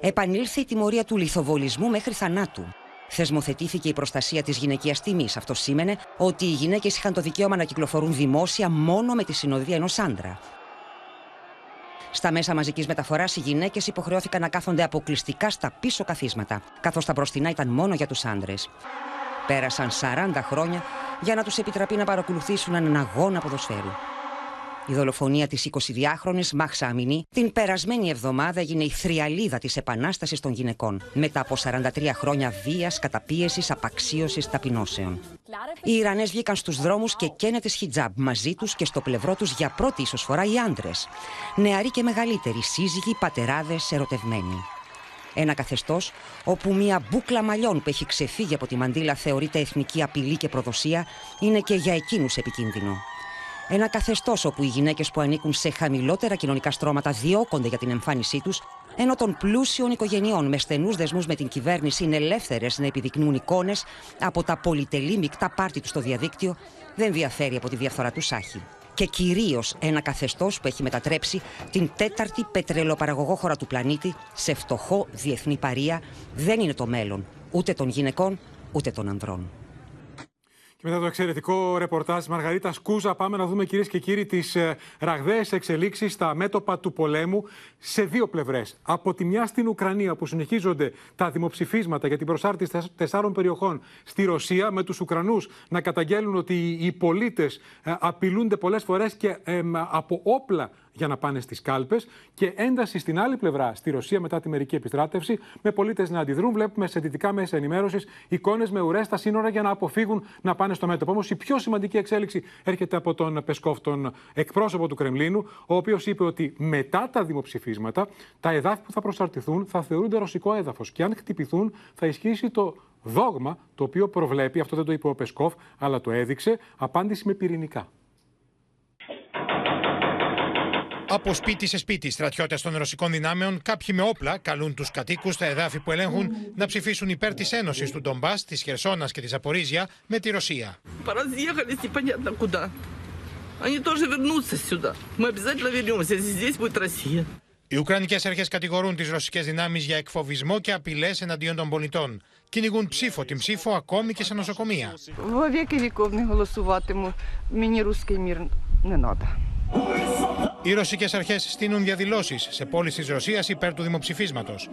Επανήλθε η τιμωρία του λιθοβολισμού μέχρι θανάτου. Θεσμοθετήθηκε η προστασία της γυναικείας τιμής. Αυτό σήμαινε ότι οι γυναίκες είχαν το δικαίωμα να κυκλοφορούν δημόσια μόνο με τη συνοδεία ενός άντρα. Στα μέσα μαζικής μεταφοράς, οι γυναίκες υποχρεώθηκαν να κάθονται αποκλειστικά στα πίσω καθίσματα, καθώς τα μπροστινά ήταν μόνο για τους άντρες. Πέρασαν 40 χρόνια για να τους επιτραπεί να παρακολουθήσουν έναν αγώνα ποδοσφαίρου. Η δολοφονία της 22χρονη Μάχσα Αμινή την περασμένη εβδομάδα έγινε η θριαλίδα της επανάστασης των γυναικών, μετά από 43 χρόνια βίας, καταπίεσης, απαξίωσης, ταπεινώσεων. Οι Ιρανές βγήκαν στους δρόμους και καίνε της χιτζάμπ μαζί τους και στο πλευρό τους για πρώτη ίσω φορά οι άντρες. Νεαροί και μεγαλύτεροι, σύζυγοι, πατεράδες, ερωτευμένοι. Ένα καθεστώς όπου μια μπούκλα μαλλιών που έχει ξεφύγει από τη μαντήλα θεωρείται εθνική απειλή και προδοσία είναι και για εκείνους επικίνδυνο. Ένα καθεστώς όπου οι γυναίκες που ανήκουν σε χαμηλότερα κοινωνικά στρώματα διώκονται για την εμφάνισή τους, ενώ των πλούσιων οικογενειών με στενούς δεσμούς με την κυβέρνηση είναι ελεύθερες να επιδεικνύουν εικόνες από τα πολυτελή μεικτά πάρτι τους στο διαδίκτυο, δεν διαφέρει από τη διαφθορά του Σάχη. Και κυρίως ένα καθεστώς που έχει μετατρέψει την τέταρτη πετρελοπαραγωγό χώρα του πλανήτη σε φτωχό διεθνή παρία, δεν είναι το μέλλον ούτε των γυναικών ούτε των ανδρών. Και μετά το εξαιρετικό ρεπορτάζ της Μαργαρίτα Κούζα, πάμε να δούμε κυρίες και κύριοι τις ε, ραγδαίες εξελίξεις στα μέτωπα του πολέμου σε δύο πλευρές. Από τη μια στην Ουκρανία, που συνεχίζονται τα δημοψηφίσματα για την προσάρτηση τεσσάρων περιοχών στη Ρωσία, με τους Ουκρανούς να καταγγέλνουν ότι οι πολίτες ε, απειλούνται πολλές φορές και από όπλα για να πάνε στις κάλπες και ένταση στην άλλη πλευρά, στη Ρωσία μετά τη μερική επιστράτευση, με πολίτες να αντιδρούν. Βλέπουμε σε δυτικά μέσα ενημέρωσης εικόνες με ουρές στα σύνορα για να αποφύγουν να πάνε στο μέτωπο. Όμως η πιο σημαντική εξέλιξη έρχεται από τον Πεσκόφ, τον εκπρόσωπο του Κρεμλίνου, ο οποίος είπε ότι μετά τα δημοψηφίσματα τα εδάφη που θα προσαρτηθούν θα θεωρούνται ρωσικό έδαφος και αν χτυπηθούν θα ισχύσει το δόγμα το οποίο προβλέπει, αυτό δεν το είπε ο Πεσκόφ, αλλά το έδειξε, απάντηση με πυρηνικά. Από σπίτι σε σπίτι, στρατιώτες των ρωσικών δυνάμεων, κάποιοι με όπλα, καλούν τους κατοίκους στα εδάφη που ελέγχουν να ψηφίσουν υπέρ της ένωσης του Ντομπάς, της Χερσόνας και της Απορίζια με τη Ρωσία. Οι Ουκρανικές αρχές κατηγορούν τις ρωσικές δυνάμεις για εκφοβισμό και απειλές εναντίον των πολιτών. Κυνηγούν ψήφο την ψήφο ακόμη και σε νοσοκομεία. Οι ρωσικές αρχές στείλουν διαδηλώσεις σε πόλεις της Ρωσίας υπέρ του δημοψηφίσματος.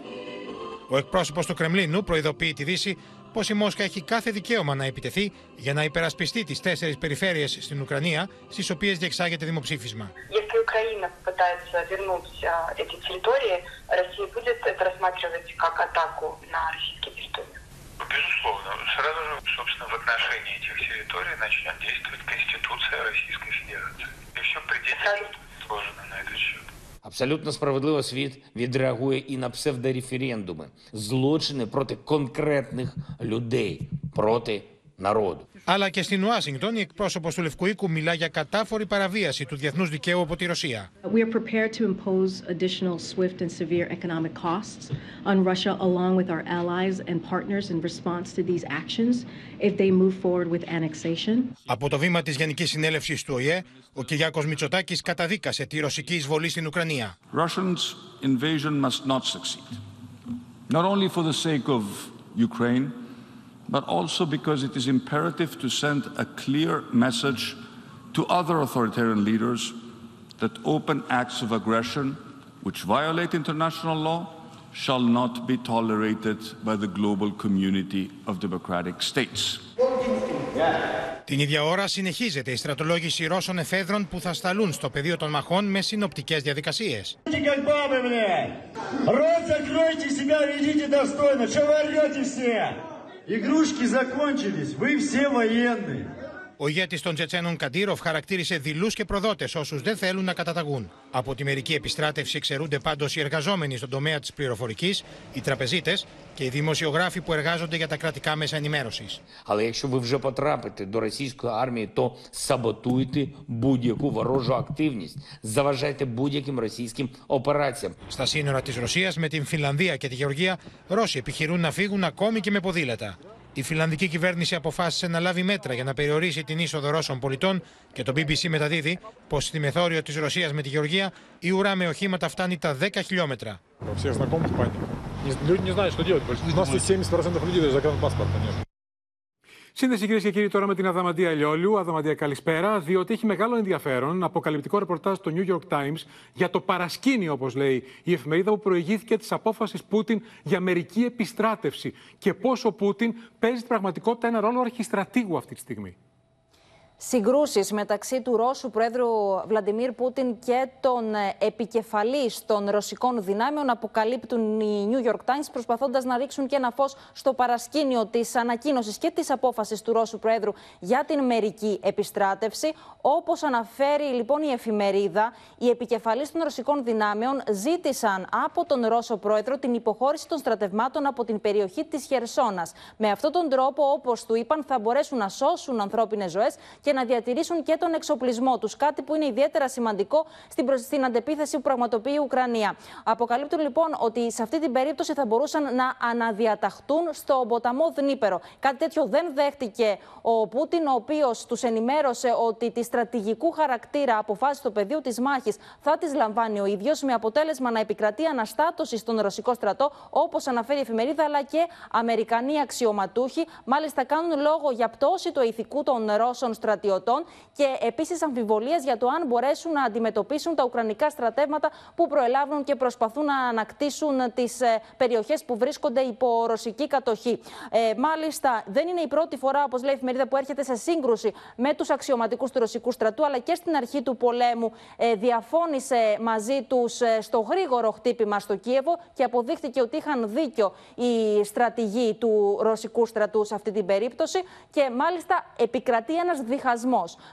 Ο εκπρόσωπος του Κρεμλίνου προειδοποιεί τη Δύση πως η Μόσχα έχει κάθε δικαίωμα να επιτεθεί για να υπερασπιστεί τις τέσσερις περιφέρειες στην Ουκρανία στις οποίες διεξάγεται δημοψήφισμα. если Украина попытается вернуть эти территории, Россия будет это рассматривать как атаку на российские территории? Безусловно. Сразу же, собственно, в отношении этих территорий начнет действовать Конституция Российской Федерации. И все предельно сложено на этот счет. Абсолютно справедливо світ відреагує і на псевдореферендуми, злочини проти конкретних людей, проти народу. Αλλά και στην Ουάσιγκτον, η εκπρόσωπο του Λευκού Οίκου μιλά για κατάφορη παραβίαση του διεθνού δικαίου από τη Ρωσία. We are prepared to impose additional swift and severe economic costs on Russia, along with our allies and partners in response to these actions, if they move forward with annexation. Από το βήμα τη Γενική Συνέλευση του ΟΗΕ, ο Κυριάκο Μητσοτάκη καταδίκασε τη ρωσική εισβολή στην Ουκρανία. Russians invasion must not succeed. Not only for the sake of Ukraine, but also because it is imperative to send a clear message to other authoritarian leaders that open acts of aggression which violate international law shall not be tolerated by the global community of democratic states. Την ίδια ώρα συνεχίζεται η στρατολόγηση Ρώσων εφέδρων που θα σταλούν στο πεδίο των μαχών με συνοπτικές διαδικασίες. Игрушки закончились, вы все военные. Ο ηγέτη των Τσετσένων Καντήροφ χαρακτήρισε δειλού και προδότε όσου δεν θέλουν να καταταγούν. Από τη μερική επιστράτευση εξαιρούνται πάντω οι εργαζόμενοι στον τομέα τη πληροφορική, οι τραπεζίτε και οι δημοσιογράφοι που εργάζονται για τα κρατικά μέσα ενημέρωση. Але якщо ви вже потрапите до російської армії, то саботуйте будь-яку ворожу активність, заважайте будь-яким російським операціям. Στα σύνορα τη Ρωσία με την Φινλανδία και τη Γεωργία, Ρώσοι επιχειρούν να φύγουν ακόμη και με ποδήλατα. Η φιλανδική κυβέρνηση αποφάσισε να λάβει μέτρα για να περιορίσει την είσοδο Ρώσων πολιτών και το BBC μεταδίδει πως στη μεθόριο της Ρωσίας με τη Γεωργία η ουρά με οχήματα φτάνει τα 10 χιλιόμετρα. Σύνδεση κυρίες και κύριοι τώρα με την Αδαμαντία Λιόλιου. Αδαμαντία, καλησπέρα. Διότι έχει μεγάλο ενδιαφέρον αποκαλυπτικό ρεπορτάζ στο New York Times για το παρασκήνιο, όπως λέει η εφημερίδα, που προηγήθηκε της απόφασης Πούτιν για μερική επιστράτευση και πώ ο Πούτιν παίζει στην πραγματικότητα ένα ρόλο αρχιστρατήγου αυτή τη στιγμή. Συγκρούσεις μεταξύ του Ρώσου Πρόεδρου Βλαντιμίρ Πούτιν και των ε, επικεφαλής των ρωσικών δυνάμεων αποκαλύπτουν οι New York Times προσπαθώντας να ρίξουν και ένα φως στο παρασκήνιο της ανακοίνωσης και της απόφασης του Ρώσου Πρόεδρου για την μερική επιστράτευση. Όπως αναφέρει λοιπόν η εφημερίδα, οι επικεφαλής των ρωσικών δυνάμεων ζήτησαν από τον Ρώσο Πρόεδρο την υποχώρηση των στρατευμάτων από την περιοχή της Χερσόνας. Με αυτόν τον τρόπο, όπως του είπαν, θα μπορέσουν να σώσουν ανθρώπινες ζωές και να διατηρήσουν και τον εξοπλισμό τους. Κάτι που είναι ιδιαίτερα σημαντικό στην, προ... στην αντεπίθεση που πραγματοποιεί η Ουκρανία. Αποκαλύπτουν λοιπόν ότι σε αυτή την περίπτωση θα μπορούσαν να αναδιαταχτούν στο ποταμό Δνήπερο. Κάτι τέτοιο δεν δέχτηκε ο Πούτιν, ο οποίος τους ενημέρωσε ότι τη στρατηγικού χαρακτήρα αποφάσει στο πεδίο της μάχης θα τις λαμβάνει ο ίδιος, με αποτέλεσμα να επικρατεί αναστάτωση στον ρωσικό στρατό, όπως αναφέρει η εφημερίδα, αλλά και Αμερικανοί αξιωματούχοι. Μάλιστα, κάνουν λόγο για πτώση του ηθικού των Ρώσων στρατών στρατιωτών και επίσης αμφιβολίες για το αν μπορέσουν να αντιμετωπίσουν τα ουκρανικά στρατεύματα που προελάβουν και προσπαθούν να ανακτήσουν τις ε, περιοχές που βρίσκονται υπό ρωσική κατοχή. Ε, μάλιστα, δεν είναι η πρώτη φορά, όπως λέει η εφημερίδα, που έρχεται σε σύγκρουση με τους αξιωματικούς του ρωσικού στρατού, αλλά και στην αρχή του πολέμου ε, διαφώνησε μαζί τους ε, στο γρήγορο χτύπημα στο Κίεβο και αποδείχθηκε ότι είχαν δίκιο οι στρατηγοί του ρωσικού στρατού σε αυτή την περίπτωση και μάλιστα επικρατεί ένας διχασμός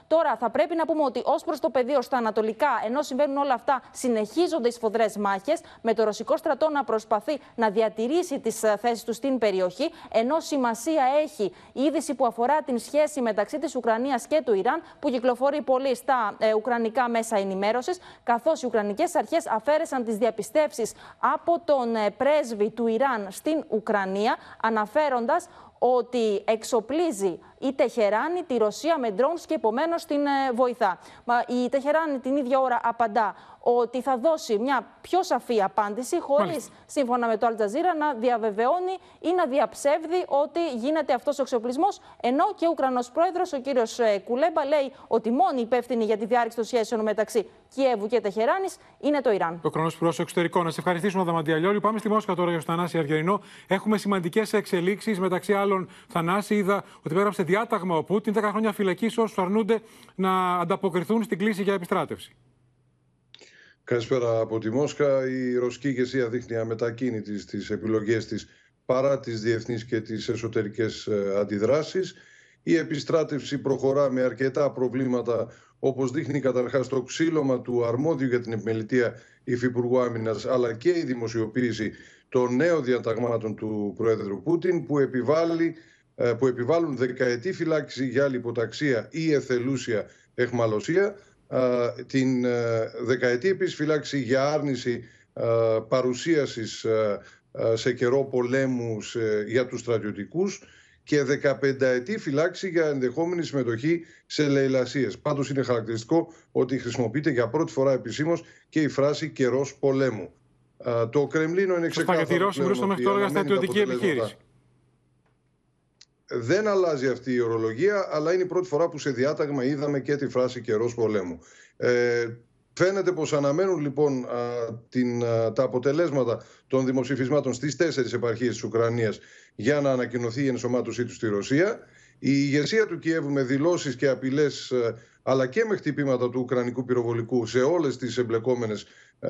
Τώρα, θα πρέπει να πούμε ότι ως προς το πεδίο στα ανατολικά, ενώ συμβαίνουν όλα αυτά, συνεχίζονται οι σφοδρές μάχες, με το ρωσικό στρατό να προσπαθεί να διατηρήσει τις ε, θέσεις του στην περιοχή, ενώ σημασία έχει η είδηση που αφορά την σχέση μεταξύ της Ουκρανίας και του Ιράν, που κυκλοφορεί πολύ στα ε, ουκρανικά μέσα ενημέρωσης, καθώς οι Ουκρανικές αρχές αφαίρεσαν τις διαπιστεύσεις από τον ε, πρέσβη του Ιράν στην Ουκρανία, αναφέροντας ότι εξοπλίζει η Τεχεράνη τη Ρωσία με drones και επομένως την ε, βοηθά. Η Τεχεράνη την ίδια ώρα απαντά ότι θα δώσει μια πιο σαφή απάντηση, χωρίς, σύμφωνα με το Αλτζαζίρα, να διαβεβαιώνει ή να διαψεύδει ότι γίνεται αυτός ο εξοπλισμός. Ενώ και ο Ουκρανός πρόεδρος, ο κύριος ε, Κουλέμπα, λέει ότι μόνη υπεύθυνη για τη διάρκεια των σχέσεων μεταξύ Κιέβου και Τεχεράνης είναι το Ιράν. Ο Ουκρανός πρόεδρο εξωτερικό. Να σε ευχαριστήσουμε, Δαμαντιαλιόλη. Πάμε στη Μόσχα τώρα για τον Θανάση Αργερινό. Έχουμε σημαντικές εξελίξεις. Μεταξύ άλλων, Θανάση, είδα ότι πέραψε διάταγμα ο Πούτιν 10 χρόνια φυλακής όσους αρνούνται να ανταποκριθούν στην κλίση για επιστράτευση. Καλησπέρα από τη Μόσχα. Η ρωσική ηγεσία δείχνει αμετακίνητης στις επιλογές της παρά τις διεθνείς και τις εσωτερικές ε, αντιδράσεις. Η επιστράτευση προχωρά με αρκετά προβλήματα όπως δείχνει καταρχάς το ξύλωμα του αρμόδιου για την επιμελητία Υφυπουργού Άμυνας αλλά και η δημοσιοποίηση των νέων διαταγμάτων του Πρόεδρου Πούτιν που, επιβάλλει, ε, που επιβάλλουν δεκαετή φυλάξη για υποταξία ή εθελούσια εχμαλωσία την ε, δεκαετή επίσης φυλάξη για άρνηση παρουσίασης σε καιρό πολέμου για τους στρατιωτικούς και 15 ετή φυλάξη για ενδεχόμενη συμμετοχή σε λαιλασίες. Πάντως είναι χαρακτηριστικό ότι χρησιμοποιείται για πρώτη φορά επισήμως και η φράση καιρός πολέμου. Το Κρεμλίνο είναι ξεκάθαρο. Θα για τη μέχρι τώρα για στρατιωτική επιχείρηση. Δεν αλλάζει αυτή η ορολογία, αλλά είναι η πρώτη φορά που σε διάταγμα είδαμε και τη φράση καιρός πολέμου. Ε, Φαίνεται πως αναμένουν λοιπόν την, τα αποτελέσματα των δημοψηφισμάτων στις τέσσερις επαρχίες της Ουκρανίας για να ανακοινωθεί η ενσωμάτωσή τους στη Ρωσία. Η ηγεσία του Κιέβου με δηλώσεις και απειλές αλλά και με χτυπήματα του Ουκρανικού πυροβολικού σε όλες τις εμπλεκόμενες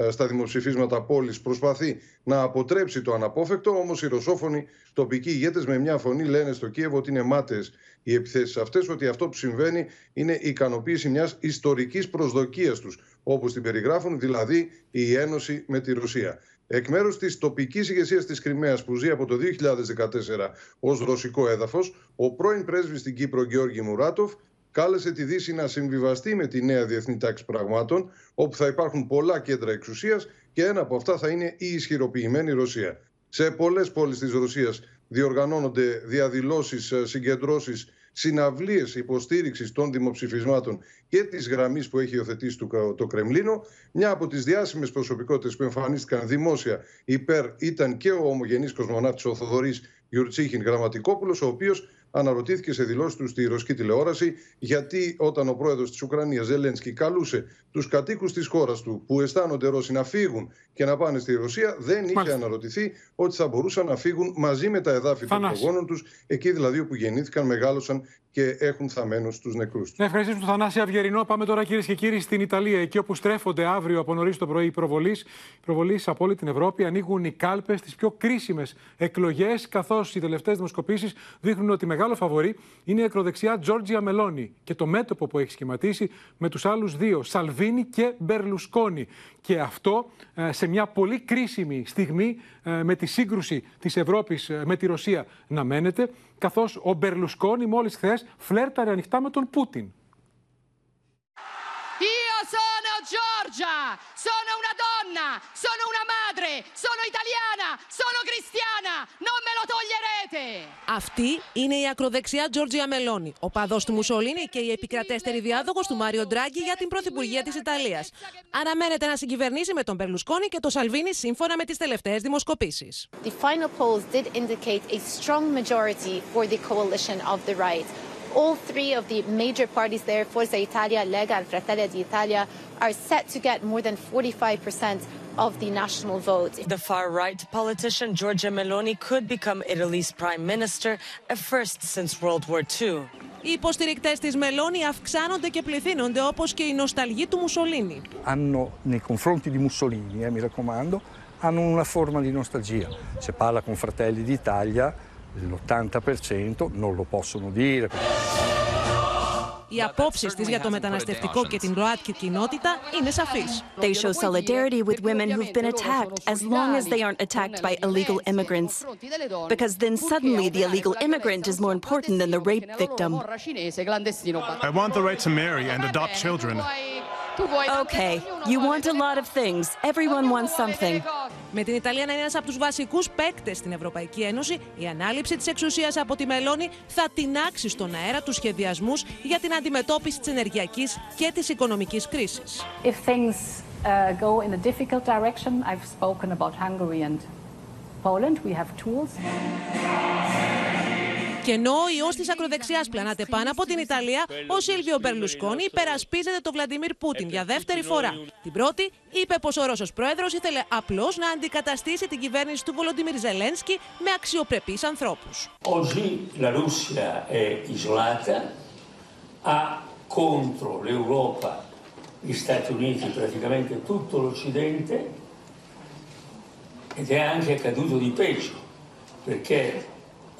στα δημοψηφίσματα πόλης προσπαθεί να αποτρέψει το αναπόφευκτο, όμως οι ρωσόφωνοι τοπικοί ηγέτες με μια φωνή λένε στο Κίεβο ότι είναι μάταιες οι επιθέσεις αυτές, ότι αυτό που συμβαίνει είναι η ικανοποίηση μιας ιστορικής προσδοκίας τους, όπως την περιγράφουν, δηλαδή η ένωση με τη Ρωσία. Εκ μέρους της τοπικής ηγεσίας της Κρυμαίας που ζει από το 2014 ως ρωσικό έδαφος, ο πρώην πρέσβης στην Κύπρο Γεώργη Μουράτοφ κάλεσε τη Δύση να συμβιβαστεί με τη νέα διεθνή τάξη πραγμάτων, όπου θα υπάρχουν πολλά κέντρα εξουσίας και ένα από αυτά θα είναι η ισχυροποιημένη Ρωσία. Σε πολλές πόλεις της Ρωσίας διοργανώνονται διαδηλώσεις, συγκεντρώσεις, συναυλίες υποστήριξης των δημοψηφισμάτων και της γραμμής που έχει υιοθετήσει το Κρεμλίνο. Μια από τις διάσημες προσωπικότητες που εμφανίστηκαν δημόσια υπέρ ήταν και ο ομογενής κοσμοναύτης ο Θοδωρής Γιουρτσίχιν Γραμματικόπουλος, ο οποίος αναρωτήθηκε σε δηλώσεις του στη ρωσική τηλεόραση γιατί όταν ο πρόεδρος της Ουκρανίας Ζελένσκι καλούσε τους κατοίκους της χώρας του που αισθάνονται Ρώσοι να φύγουν και να πάνε στη Ρωσία, δεν είχε Μάλιστα. αναρωτηθεί ότι θα μπορούσαν να φύγουν μαζί με τα εδάφη των προγόνων τους, εκεί δηλαδή όπου γεννήθηκαν, μεγάλωσαν και έχουν θαμένους τους νεκρούς τους. Να ευχαριστήσουμε τον Θανάση Αυγερινό. Πάμε τώρα κυρίες και κύριοι στην Ιταλία, εκεί όπου στρέφονται αύριο από νωρίς το πρωί οι προβολή από όλη την Ευρώπη. Ανοίγουν οι κάλπες στις πιο κρίσιμες εκλογές, καθώς οι τελευταίες δημοσκοπήσεις δείχνουν ότι μεγάλο φαβορή είναι η ακροδεξιά Τζόρτζια Μελώνη και το μέτωπο που έχει σχηματίσει με τους άλλους δύο, Σαλβίνη και Μπερλουσκόνη. Και αυτό ε, σε μια πολύ κρίσιμη στιγμή ε, με τη σύγκρουση της Ευρώπης ε, με τη Ρωσία να μένεται, καθώς ο Μπερλουσκόνη μόλις χθες φλέρταρε ανοιχτά με τον Πούτιν. Giorgia, sono una donna, sono una madre, sono italiana, sono cristiana, non me lo toglierete. Αυτή είναι η ακροδεξιά Τζόρτζια Μελώνη, ο παδός του Μουσολίνη και η επικρατέστερη διάδοχος του Μάριο Ντράγκη για την Πρωθυπουργία της Ιταλίας. Αναμένεται να συγκυβερνήσει με τον Περλουσκόνη και τον Σαλβίνη σύμφωνα με τις τελευταίες δημοσκοπήσεις. The final polls did indicate a strong majority for the coalition of the right. All three of the major parties there, Forza Italia, Lega and Fratelli d'Italia, are set to get more than 45% of the national vote. The far-right politician Giorgia Meloni could become Italy's prime minister, a first since World War II. Οι υποστηρικτέ τη Μελώνη αυξάνονται και πληθύνονται όπω και οι νοσταλγοί του Μουσολίνη. Hanno nei confronti di Mussolini, eh, mi raccomando, hanno una forma di nostalgia. Se parla con Fratelli d'Italia, l'80% non lo possono dire. Οι απόψει τη για το μεταναστευτικό και την ΛΟΑΤΚΙ κοινότητα είναι σαφεί. They show solidarity with women who've been attacked as long as they aren't attacked by illegal immigrants. Because then suddenly the illegal immigrant is more important than the rape victim. I want the right to marry and adopt children. Okay, you want a lot of things. Everyone wants something. Με την Ιταλία να είναι ένας από τους βασικούς παίκτες στην Ευρωπαϊκή Ένωση, η ανάληψη της εξουσίας από τη Μελώνη θα τεινάξει στον αέρα τους σχεδιασμούς για την αντιμετώπιση της ενεργειακής και της οικονομικής κρίσης. If things uh, go in a difficult direction, I've spoken about Hungary and Poland. We have tools. Και ενώ ο ιός της ακροδεξιάς πλανάται πάνω από την Ιταλία, ο Σίλβιο Μπερλουσκόνη υπερασπίζεται τον Βλαντιμίρ Πούτιν για δεύτερη φορά. Την πρώτη, είπε πως ο Ρώσος πρόεδρος ήθελε απλώς να αντικαταστήσει την κυβέρνηση του Βολοντιμίρ Ζελένσκι με αξιοπρεπείς ανθρώπους. Oggi la Russia è isolata, ha contro l'Europa gli Stati Uniti, praticamente tutto l'Occidente, ed è anche accaduto di peggio, perché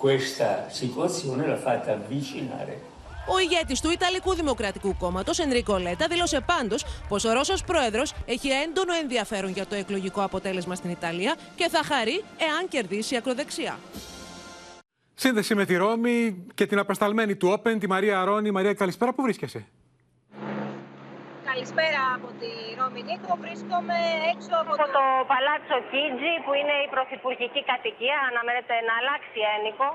questa situazione l'ha fatta avvicinare Ο ηγέτης του Ιταλικού Δημοκρατικού Κόμματος, Ενρίκο Λέτα, δήλωσε πάντως πως ο Ρώσος πρόεδρος έχει έντονο ενδιαφέρον για το εκλογικό αποτέλεσμα στην Ιταλία και θα χαρεί εάν κερδίσει η ακροδεξιά. Σύνδεση με τη Ρώμη και την απεσταλμένη του Όπεν, τη Μαρία Αρώνη. Μαρία, καλησπέρα. Πού βρίσκεσαι; Καλησπέρα από τη Ρώμη Νίκο. Βρίσκομαι έξω από το... το Παλάτσο Κίτζι που είναι η πρωθυπουργική κατοικία. Αναμένεται να αλλάξει ένικο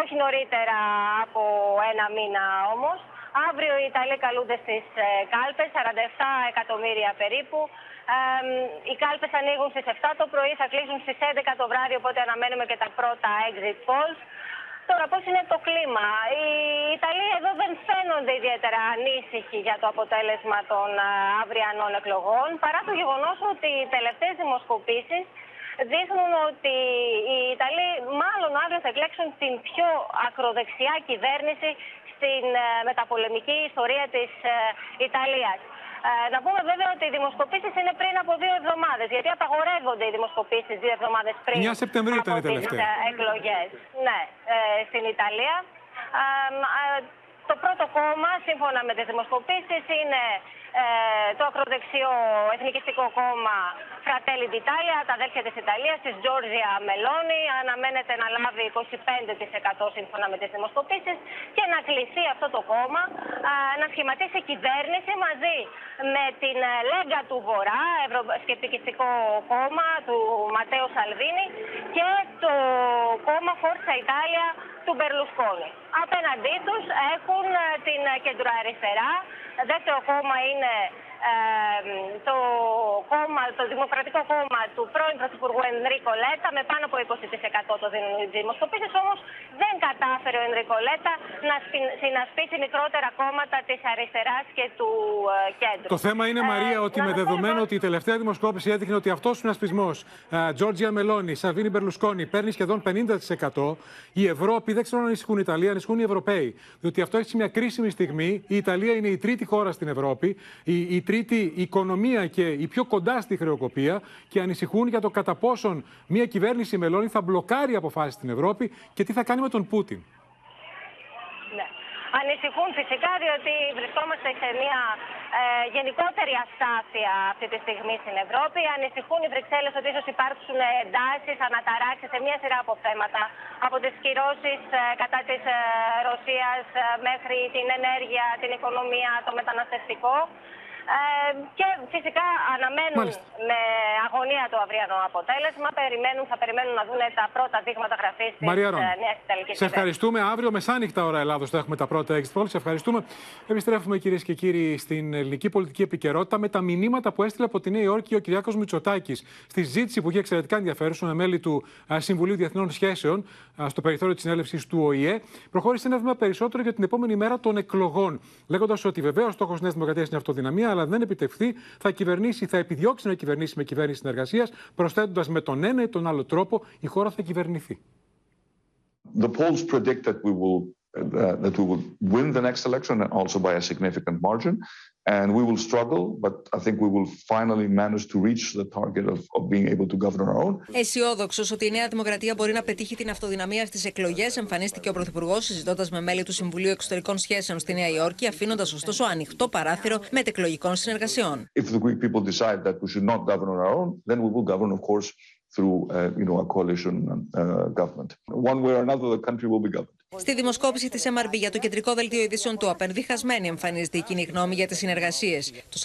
όχι νωρίτερα από ένα μήνα όμως. Αύριο οι Ιταλοί καλούνται στις ε, κάλπες, 47 εκατομμύρια περίπου. οι κάλπες ανοίγουν στις 7 το πρωί, θα κλείσουν στις 11 το βράδυ, οπότε αναμένουμε και τα πρώτα exit polls. Τώρα, πώς είναι το κλίμα; Οι Ιταλοί εδώ δεν φαίνονται ιδιαίτερα ανήσυχοι για το αποτέλεσμα των ε, αυριανών εκλογών, παρά το γεγονός ότι οι τελευταίες δημοσκοπήσεις δείχνουν ότι οι Ιταλοί μάλλον αύριο θα εκλέξουν την πιο ακροδεξιά κυβέρνηση στην ε, μεταπολεμική ιστορία της ε, Ιταλίας. Ε, να πούμε βέβαια ότι οι δημοσκοπήσεις είναι πριν από δύο εβδομάδες, γιατί απαγορεύονται οι δημοσκοπήσεις δύο εβδομάδες πριν 9 Σεπτεμβρίου ήταν από τις εκλογές. Ναι, στην Ιταλία. Το πρώτο κόμμα, σύμφωνα με τις δημοσκοπήσεις, είναι ε, το ακροδεξιό εθνικιστικό κόμμα Fratelli d'Italia, τα αδέρφια της Ιταλίας, της Giorgia Meloni, αναμένεται να λάβει 25% σύμφωνα με τις δημοσκοπήσεις και να κλείσει αυτό το κόμμα να σχηματίσει κυβέρνηση μαζί με την Λέγκα του Βορρά, ευρωσκεπτικιστικό κόμμα του Ματέο Σαλβίνη και το κόμμα Forza Italia του Μπερλουσκόνη. Απέναντί τους έχουν την κεντροαριστερά, δεύτερο κόμμα είναι το, κόμμα, το Δημοκρατικό Κόμμα του πρώην Πρωθυπουργού Ενρίκο Λέτα με πάνω από 20% το δίνουν οι δημοσκοπήσεις, όμως δεν κατάφερε ο Ενρίκο Λέτα να συνασπίσει μικρότερα κόμματα της αριστεράς και του ε, κέντρου. Το θέμα είναι, Μαρία, ότι με δεδομένο ότι η τελευταία δημοσκόπηση έδειχνε ότι αυτός ο συνασπισμός, Τζόρτζια Μελώνη, Σαβίνη Μπερλουσκόνη, παίρνει σχεδον 50%, η Ευρώπη δεν ξέρω αν ανησυχούν οι Ιταλοί, ανησυχούν οι Ευρωπαίοι. Διότι αυτό έχει μια κρίσιμη στιγμή. Η Ιταλία είναι η τρίτη χώρα στην Ευρώπη. Η, η τρίτη οικονομία και η πιο κοντά στη χρεοκοπία και ανησυχούν για το κατά πόσον μια κυβέρνηση μελώνη θα μπλοκάρει αποφάσεις στην Ευρώπη και τι θα κάνει με τον Πούτιν. Ναι. Ανησυχούν φυσικά διότι βρισκόμαστε σε μια ε, γενικότερη αστάθεια αυτή τη στιγμή στην Ευρώπη. Ανησυχούν οι Βρυξέλλες ότι ίσως υπάρξουν εντάσεις, αναταράξεις σε μια σειρά από θέματα. Από τις κυρώσεις ε, κατά της ε, Ρωσίας ε, μέχρι την ενέργεια, την οικονομία, το μεταναστευτικό. Ε, και φυσικά αναμένουν με αγωνία το αυριανό αποτέλεσμα. Περιμένουν, θα περιμένουν να δουν τα πρώτα δείγματα γραφής της νέας Ιταλικής Σε ευχαριστούμε. Αύριο μεσάνυχτα ώρα Ελλάδος θα έχουμε τα πρώτα exit polls. Σε ευχαριστούμε. Επιστρέφουμε κυρίες και κύριοι στην ελληνική πολιτική επικαιρότητα με τα μηνύματα που έστειλε από τη Νέα Υόρκη ο Κυριάκος Μητσοτάκης στη συζήτηση που είχε εξαιρετικά ενδιαφέρουσα με μέλη του Συμβουλίου Διεθνών Σχέσεων στο περιθώριο της συνέλευσης του ΟΗΕ. Προχώρησε ένα βήμα περισσότερο για την επόμενη μέρα των εκλογών, λέγοντας ότι βεβαίως ο στόχος Νέας Δημοκρατίας είναι αυτοδυναμία, αλλά δεν επιτευχθεί, θα κυβερνήσει, θα επιδιώξει να κυβερνήσει με κυβέρνηση συνεργασίας, προσθέτοντας με τον ένα ή τον άλλο τρόπο η χώρα θα κυβερνηθεί. The polls predict that we will uh, that we will win the next election and also by a significant margin. And we will struggle, but I think we will finally manage to reach the target of, of being able to govern our own. Αισιόδοξο ότι η Νέα Δημοκρατία μπορεί να πετύχει την αυτοδυναμία στι εκλογέ, εμφανίστηκε ο Πρωθυπουργό συζητώντα με μέλη του Συμβουλίου Εξωτερικών Σχέσεων στη Νέα Υόρκη, αφήνοντα ωστόσο ανοιχτό παράθυρο μετεκλογικών συνεργασιών. If the Greek people decide that we should not govern on our own, then we will govern, of course, through uh, you know, a coalition uh, government. One way or another, the country will be governed. Στη δημοσκόπηση της MRB για το κεντρικό δελτίο ειδήσεων του ΑΠΕΝ, διχασμένη εμφανίζεται η κοινή γνώμη για τις συνεργασίες. Το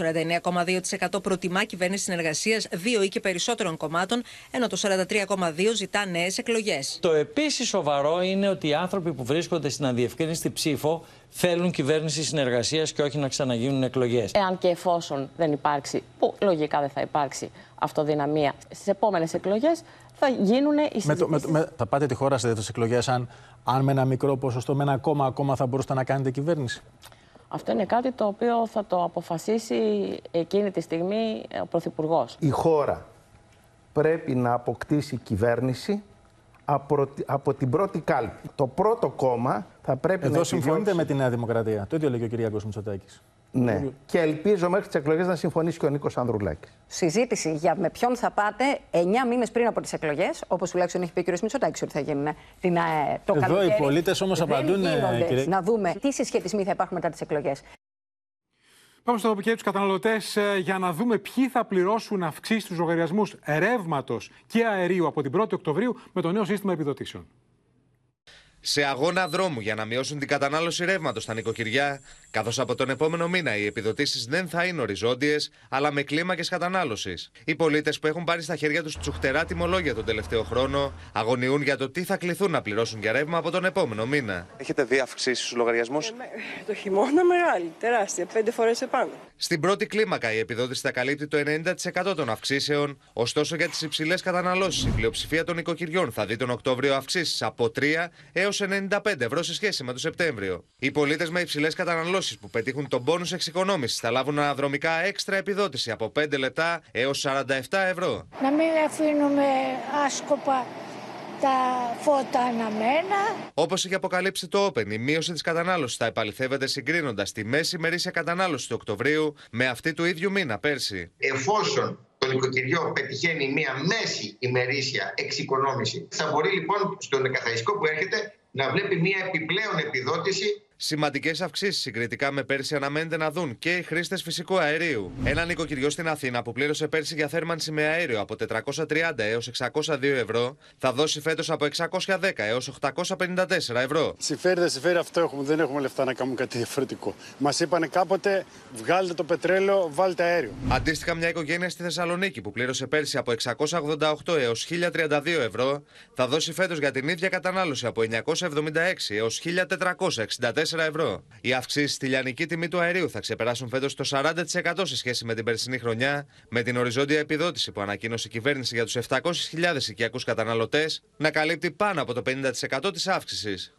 49,2% προτιμά κυβέρνηση συνεργασίας δύο ή και περισσότερων κομμάτων, ενώ το 43,2% ζητά νέες εκλογές. Το επίσης σοβαρό είναι ότι οι άνθρωποι που βρίσκονται στην αδιευκρίνηστη ψήφο θέλουν κυβέρνηση συνεργασίας και όχι να ξαναγίνουν εκλογές. Εάν και εφόσον δεν υπάρξει, που λογικά δεν θα υπάρξει αυτοδυναμία στις επόμενες εκλογές, θα γίνουν οι συζητήσεις. Με θα πάτε τη χώρα σε τέτοιε εκλογές αν, αν με ένα μικρό ποσοστό, με ένα κόμμα ακόμα θα μπορούσατε να κάνετε κυβέρνηση; Αυτό είναι κάτι το οποίο θα το αποφασίσει εκείνη τη στιγμή ο Πρωθυπουργός. Η χώρα πρέπει να αποκτήσει κυβέρνηση από, από την πρώτη κάλπη. Το πρώτο κόμμα θα πρέπει Εδώ να συμφωνείτε με τη Νέα Δημοκρατία. Το ίδιο λέει και ο κ. Μητσοτάκης. Ναι. Και ελπίζω μέχρι τις εκλογές να συμφωνήσει και ο Νίκος Ανδρουλάκης. Συζήτηση για με ποιον θα πάτε 9 μήνες πριν από τις εκλογές, όπως τουλάχιστον έχει πει ο κ. Μητσοτάκης ότι θα γίνουν την, το Εδώ καλοκαίρι. οι πολίτες όμως Δεν απαντούν. γίνονται. Κύριε... Να δούμε τι συσχετισμοί θα υπάρχουν μετά τις εκλογές. Πάμε στο και τους καταναλωτές για να δούμε ποιοι θα πληρώσουν αυξήσεις στους λογαριασμούς ρεύματος και αερίου από την 1η Οκτωβρίου με το νέο σύστημα επιδοτήσεων. σε αγώνα δρόμου για να μειώσουν την κατανάλωση ρεύματος στα νοικοκυριά, καθώς από τον επόμενο μήνα οι επιδοτήσεις δεν θα είναι οριζόντιες, αλλά με κλίμακε κατανάλωση. Οι πολίτες που έχουν πάρει στα χέρια τους τσουχτερά τιμολόγια τον τελευταίο χρόνο αγωνιούν για το τι θα κληθούν να πληρώσουν για ρεύμα από τον επόμενο μήνα. Έχετε δει αυξήσεις στους λογαριασμούς; Το χειμώνα μεγάλη, τεράστια, πέντε φορές επάνω. Στην πρώτη κλίμακα η επιδότηση θα καλύπτει το 90% των αυξήσεων, ωστόσο για τις υψηλές καταναλώσεις η πλειοψηφία των οικοκυριών θα δει τον Οκτώβριο αυξήσεις από 3 έως 95 ευρώ σε σχέση με τον Σεπτέμβριο. Οι πολίτες με υψηλές καταναλώσεις που πετύχουν τον πόνους εξοικονόμησης θα λάβουν αναδρομικά έξτρα επιδότηση από 5 λεπτά έως 47 ευρώ. Να μην αφήνουμε άσκοπα τα φώτα αναμένα. Όπως έχει αποκαλύψει το Open, η μείωση της κατανάλωσης θα επαληθεύεται συγκρίνοντας τη μέση μερίσια κατανάλωση του Οκτωβρίου με αυτή του ίδιου μήνα πέρσι. Εφόσον το νοικοκυριό πετυχαίνει μία μέση ημερήσια εξοικονόμηση, θα μπορεί λοιπόν στον καθαριστικό που έρχεται να βλέπει μία επιπλέον επιδότηση Σημαντικές αυξήσεις συγκριτικά με πέρσι αναμένεται να δουν και οι χρήστες φυσικού αερίου. Ένα νοικοκυριό στην Αθήνα που πλήρωσε πέρσι για θέρμανση με αέριο από 430 έως 602 ευρώ θα δώσει φέτος από 610 έως 854 ευρώ. Συμφέρει, δεν συμφέρει, αυτό έχουμε. Δεν έχουμε λεφτά να κάνουμε κάτι διαφορετικό. Μας είπανε κάποτε βγάλτε το πετρέλαιο, βάλτε αέριο. Αντίστοιχα, μια οικογένεια στη Θεσσαλονίκη που πλήρωσε πέρσι από 688 έως 1032 ευρώ θα δώσει φέτος για την ίδια κατανάλωση από 976 έως 1464 ευρώ. Οι αυξήσεις στη λιανική τιμή του αερίου θα ξεπεράσουν φέτος το 40% σε σχέση με την περσινή χρονιά, με την οριζόντια επιδότηση που ανακοίνωσε η κυβέρνηση για τους 700.000 οικιακούς καταναλωτές να καλύπτει πάνω από το 50% της αύξησης.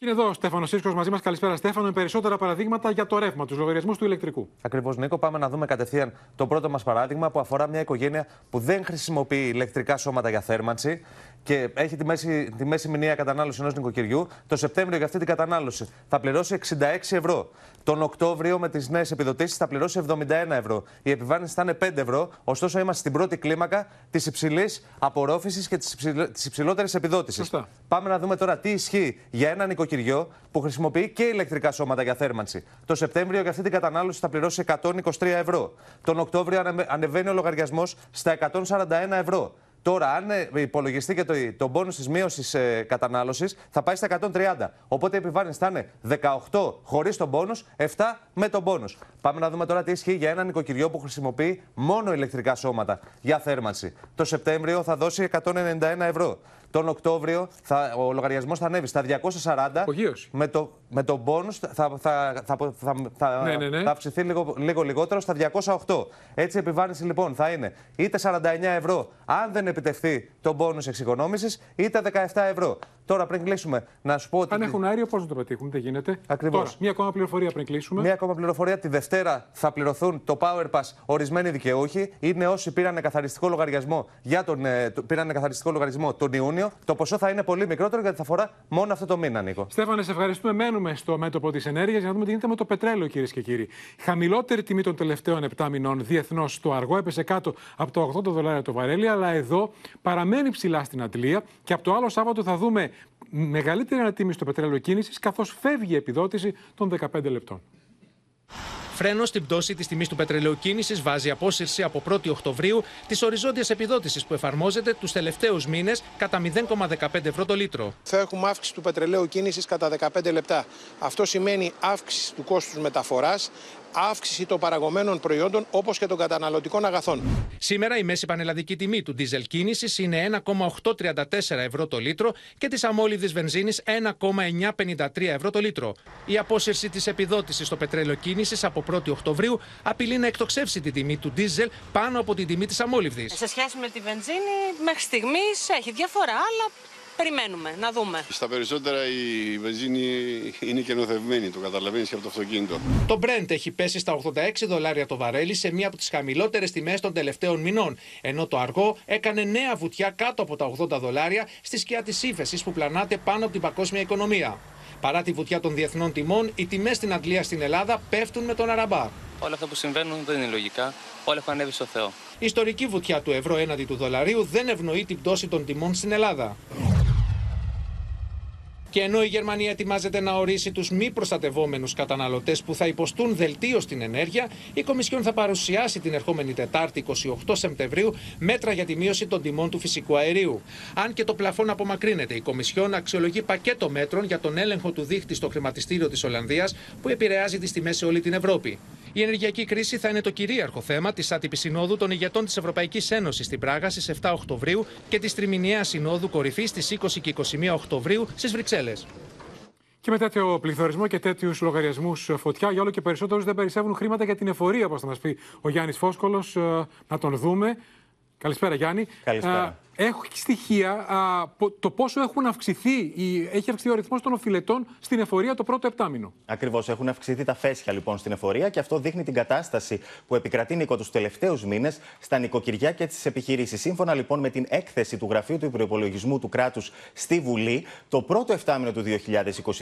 Είναι εδώ ο Στέφανος Σίσκο μαζί μας. Καλησπέρα, Στέφανο, με περισσότερα παραδείγματα για το ρεύμα, τους λογαριασμούς του ηλεκτρικού. Ακριβώς, Νίκο. Πάμε να δούμε κατευθείαν το πρώτο μας παράδειγμα που αφορά μια οικογένεια που δεν χρησιμοποιεί ηλεκτρικά σώματα για θέρμανση και έχει τη μέση, τη μέση μηνιαία κατανάλωση ενός νοικοκυριού. Το Σεπτέμβριο για αυτή την κατανάλωση θα πληρώσει 66 ευρώ. Τον Οκτώβριο με τις νέες επιδοτήσεις θα πληρώσει 71 ευρώ. Η επιβάρυνση θα είναι 5 ευρώ. Ωστόσο, είμαστε στην πρώτη κλίμακα της υψηλής απορρόφησης και της υψηλότερης επιδότησης. Πάμε να δούμε τώρα τι ισχύει για ένα νοικοκυριό που χρησιμοποιεί και ηλεκτρικά σώματα για θέρμανση. Το Σεπτέμβριο για αυτή την κατανάλωση θα πληρώσει 123 ευρώ. Τον Οκτώβριο ανεβαίνει ο λογαριασμός στα 141 ευρώ. Τώρα, αν ε, υπολογιστεί και το, το πόνου της μείωσης ε, κατανάλωσης, θα πάει στα 130. Οπότε η επιβάρυνση θα είναι 18 χωρίς τον πόνου, 7 με τον πόνου. Πάμε να δούμε τώρα τι ισχύει για ένα νοικοκυριό που χρησιμοποιεί μόνο ηλεκτρικά σώματα για θέρμανση. Το Σεπτέμβριο θα δώσει 191 ευρώ. Τον Οκτώβριο θα, ο λογαριασμός θα ανέβει στα 240. Με το, με το bonus θα, θα, θα, θα, θα, Ναι, ναι, ναι. θα αυξηθεί λίγο, λίγο λιγότερο στα 208. Έτσι η επιβάρυνση λοιπόν θα είναι είτε 49 ευρώ αν δεν επιτευχθεί το bonus εξοικονόμησης, είτε 17 ευρώ. Τώρα πριν κλείσουμε, να σου πω ότι. Αν έχουν αέριο, πώς να το πετύχουν, δεν γίνεται. Ακριβώς. Τώρα, μία ακόμα πληροφορία πριν κλείσουμε. Μία ακόμα πληροφορία. Τη Δευτέρα θα πληρωθούν το Power Pass ορισμένοι δικαιούχοι. Είναι όσοι πήραν καθαριστικό λογαριασμό, για τον, ε, το- πήραν καθαριστικό λογαριασμό τον Ιούνιο. Το ποσό θα είναι πολύ μικρότερο γιατί θα αφορά μόνο αυτό το μήνα, Νίκο. Στέφανε, σε ευχαριστούμε. Μένουμε στο μέτωπο της ενέργειας για να δούμε τι γίνεται με το πετρέλαιο, κυρίες και κύριοι. Χαμηλότερη τιμή των τελευταίων 7 μηνών διεθνώς στο αργό έπεσε κάτω από τα 80 δολάρια το βαρέλι, αλλά εδώ παραμένει ψηλά στην Αντλία και από το άλλο Σάββατο θα δούμε μεγαλύτερη ανατίμηση στο πετρέλαιο κίνησης, καθώς φεύγει η επιδότηση των 15 λεπτών. Φρένο στην πτώση της τιμής του πετρελαίου κίνησης βάζει απόσυρση από 1η Οκτωβρίου της οριζόντιας επιδότησης που εφαρμόζεται τους τελευταίους μήνες κατά 0,15 ευρώ το λίτρο. Θα έχουμε αύξηση του πετρελαίου κίνησης κατά 15 λεπτά. Αυτό σημαίνει αύξηση του κόστους μεταφοράς, αύξηση των παραγωμένων προϊόντων όπως και των καταναλωτικών αγαθών. Σήμερα η μέση πανελλαδική τιμή του ντίζελ κίνησης είναι 1,834 ευρώ το λίτρο και της αμόλυδης βενζίνης 1,953 ευρώ το λίτρο. Η απόσυρση της επιδότησης στο πετρέλαιο κίνησης από 1η Οκτωβρίου απειλεί να εκτοξεύσει τη τιμή του ντίζελ πάνω από την τιμή της αμόλυβδη. Σε σχέση με τη βενζίνη, μέχρι στιγμής έχει διαφορά, αλλά περιμένουμε να δούμε. Στα περισσότερα η βενζίνη είναι καινοθευμένη, το καταλαβαίνεις και από το αυτοκίνητο. Το Brent έχει πέσει στα 86 δολάρια το βαρέλι σε μία από τις χαμηλότερες τιμές των τελευταίων μηνών, ενώ το αργό έκανε νέα βουτιά κάτω από τα 80 δολάρια στη σκιά της ύφεσης που πλανάται πάνω από την παγκόσμια οικονομία. Παρά τη βουτιά των διεθνών τιμών, οι τιμές στην Αγγλία στην Ελλάδα πέφτουν με τον Αραμπά. Όλα αυτά που συμβαίνουν δεν είναι λογικά. Όλα έχουν ανέβει στο Θεό. Η ιστορική βουτιά του ευρώ έναντι του δολαρίου δεν ευνοεί την πτώση των τιμών στην Ελλάδα. Και ενώ η Γερμανία ετοιμάζεται να ορίσει τους μη προστατευόμενους καταναλωτές που θα υποστούν δελτίο στην ενέργεια, η Κομισιόν θα παρουσιάσει την ερχόμενη Τετάρτη 28 Σεπτεμβρίου μέτρα για τη μείωση των τιμών του φυσικού αερίου. Αν και το πλαφόν απομακρύνεται, η Κομισιόν αξιολογεί πακέτο μέτρων για τον έλεγχο του δίχτυ στο χρηματιστήριο της Ολλανδίας που επηρεάζει τις τιμές σε όλη την Ευρώπη. Η ενεργειακή κρίση θα είναι το κυρίαρχο θέμα της άτυπης συνόδου των ηγετών της Ευρωπαϊκής Ένωσης στην Πράγα στις 7 Οκτωβρίου και της τριμηνιαίας συνόδου κορυφής στις 20 και 21 Οκτωβρίου στις Βρυξέλλες. Και με τέτοιο πληθωρισμό και τέτοιους λογαριασμούς φωτιά, για όλο και περισσότερους δεν περισσεύουν χρήματα για την εφορία, όπως θα μας πει ο Γιάννης Φόσκολο. Να τον δούμε. Καλησπέρα, Γιάννη. Καλησπέρα. Έχω στοιχεία α, το πόσο έχουν αυξηθεί, έχει αυξηθεί ο αριθμός των οφειλετών στην εφορία το πρώτο επτάμινο. Ακριβώς. Έχουν αυξηθεί τα φέσια λοιπόν στην εφορία και αυτό δείχνει την κατάσταση που επικρατεί Νίκο τους τελευταίους μήνες στα νοικοκυριά και τις επιχειρήσεις. Σύμφωνα λοιπόν με την έκθεση του Γραφείου του Προπολογισμού του Κράτους στη Βουλή, το πρώτο επτάμινο του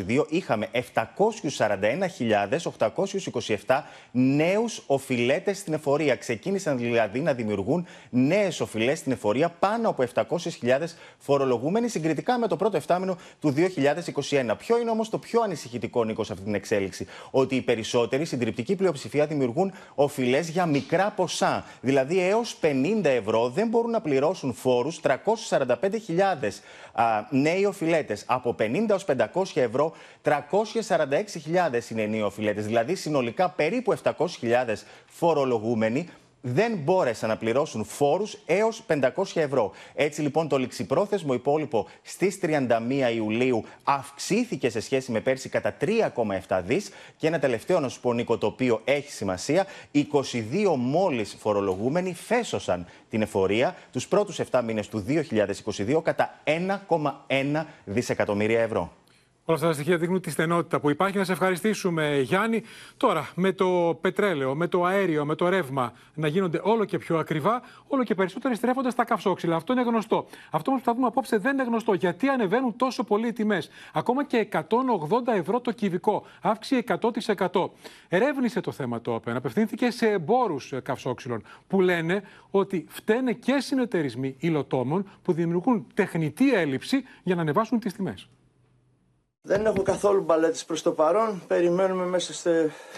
2022 είχαμε 741.827 νέους οφειλέτες στην εφορία. Ξεκίνησαν δηλαδή να δημιουργούν νέες οφειλές στην εφορία πάνω από 700.000 φορολογούμενοι συγκριτικά με το πρώτο εφτάμινο του 2021. Ποιο είναι όμως το πιο ανησυχητικό, Νίκος, σε αυτή την εξέλιξη, ότι οι περισσότεροι, συντριπτική πλειοψηφία, δημιουργούν οφειλές για μικρά ποσά. Δηλαδή έως 50 ευρώ δεν μπορούν να πληρώσουν φόρους 345.000 νέοι οφειλέτες. Από 50 έως 500 ευρώ 346.000 είναι νέοι οφειλέτες. Δηλαδή συνολικά περίπου 700.000 φορολογούμενοι δεν μπόρεσαν να πληρώσουν φόρους έως 500 ευρώ. Έτσι λοιπόν το ληξιπρόθεσμο υπόλοιπο στις 31 Ιουλίου αυξήθηκε σε σχέση με πέρσι κατά 3,7 δις και ένα τελευταίο να σου πω Νίκο το οποίο έχει σημασία 22 μόλις φορολογούμενοι φέσωσαν την εφορία τους πρώτους 7 μήνες του 2022 κατά 1,1 δισεκατομμύρια ευρώ. Όλα αυτά τα στοιχεία δείχνουν τη στενότητα που υπάρχει. Να σε ευχαριστήσουμε, Γιάννη. Τώρα, με το πετρέλαιο, με το αέριο, με το ρεύμα να γίνονται όλο και πιο ακριβά, όλο και περισσότερο στρέφονται στα καυσόξυλα. Αυτό είναι γνωστό. Αυτό όμως που θα δούμε απόψε δεν είναι γνωστό. Γιατί ανεβαίνουν τόσο πολύ οι τιμές. Ακόμα και 180 ευρώ το κυβικό. Αύξηση 100%. Ερεύνησε το θέμα το ΟΠΕΝ. Απευθύνθηκε σε εμπόρους καυσόξυλων που λένε ότι φταίνε και συνεταιρισμοί υλοτόμων που δημιουργούν τεχνητή έλλειψη για να ανεβάσουν τις τιμές. Δεν έχω καθόλου μπαλέτες προς το παρόν. Περιμένουμε μέσα στο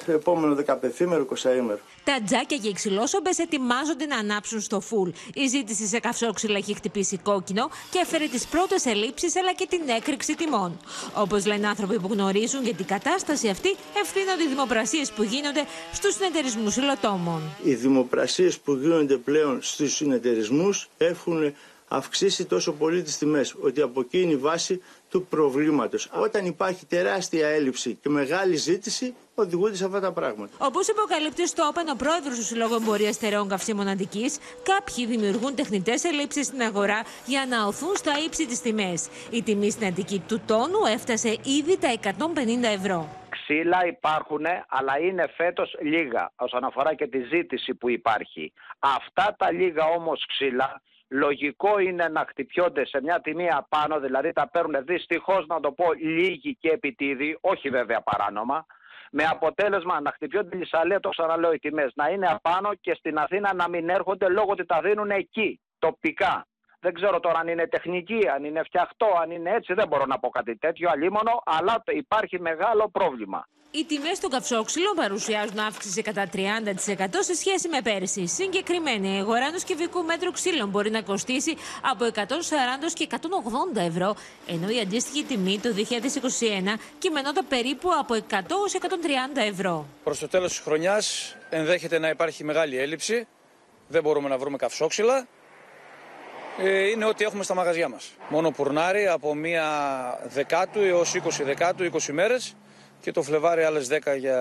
επόμενο 15ημερο, 20ημερο. Τα τζάκια και οι ξυλόσομπες ετοιμάζονται να ανάψουν στο φουλ. Η ζήτηση σε καυσόξυλα έχει χτυπήσει κόκκινο και έφερε τις πρώτες ελλείψεις αλλά και την έκρηξη τιμών. Όπως λένε άνθρωποι που γνωρίζουν για την κατάσταση αυτή, ευθύνονται οι δημοπρασίες που γίνονται στους συνεταιρισμούς υλοτόμων. Οι δημοπρασίες που γίνονται πλέον στους συνεταιρισμούς έχουν αυξήσει τόσο πολύ τις τιμές, ότι από εκεί είναι η βάση του προβλήματος. Όταν υπάρχει τεράστια έλλειψη και μεγάλη ζήτηση, οδηγούνται σε αυτά τα πράγματα. Όπω υποκαλύπτει στο Όπεν ο πρόεδρος του Συλλόγου Εμπορίας Στερεών Καυσίμων Αντικής, κάποιοι δημιουργούν τεχνητές ελλείψεις στην αγορά για να οθούν στα ύψη τις τιμές. Η τιμή στην Αντική του τόνου έφτασε ήδη τα 150 ευρώ. Ξύλα υπάρχουν, αλλά είναι φέτος λίγα όσον αφορά και τη ζήτηση που υπάρχει. Αυτά τα λίγα όμως ξύλα λογικό είναι να χτυπιόνται σε μια τιμή απάνω, δηλαδή τα παίρνουν δυστυχώς να το πω λίγοι και επιτίδη, όχι βέβαια παράνομα, με αποτέλεσμα να χτυπιόνται λησαλία, το ξαναλέω, οι τιμές να είναι απάνω και στην Αθήνα να μην έρχονται λόγω ότι τα δίνουν εκεί, τοπικά. Δεν ξέρω τώρα αν είναι τεχνική, αν είναι φτιαχτό, αν είναι έτσι, δεν μπορώ να πω κάτι τέτοιο αλίμονο, αλλά υπάρχει μεγάλο πρόβλημα. Οι τιμές των καυσόξυλων παρουσιάζουν αύξηση κατά 30% σε σχέση με πέρσι. Συγκεκριμένα, η αγορά ενό κυβικού μέτρου ξύλων μπορεί να κοστίσει από 140 και 180 ευρώ, ενώ η αντίστοιχη τιμή το 2021 κειμενόταν περίπου από 100 130 ευρώ. Προς το τέλος της χρονιάς ενδέχεται να υπάρχει μεγάλη έλλειψη. Δεν μπορούμε να βρούμε καυσόξυλα. Ε, είναι ό,τι έχουμε στα μαγαζιά μας. Μόνο πουρνάρι από μία δεκάτου έως 20 δεκάτου, 20 μέρες και το Φλεβάρι άλλες 10 για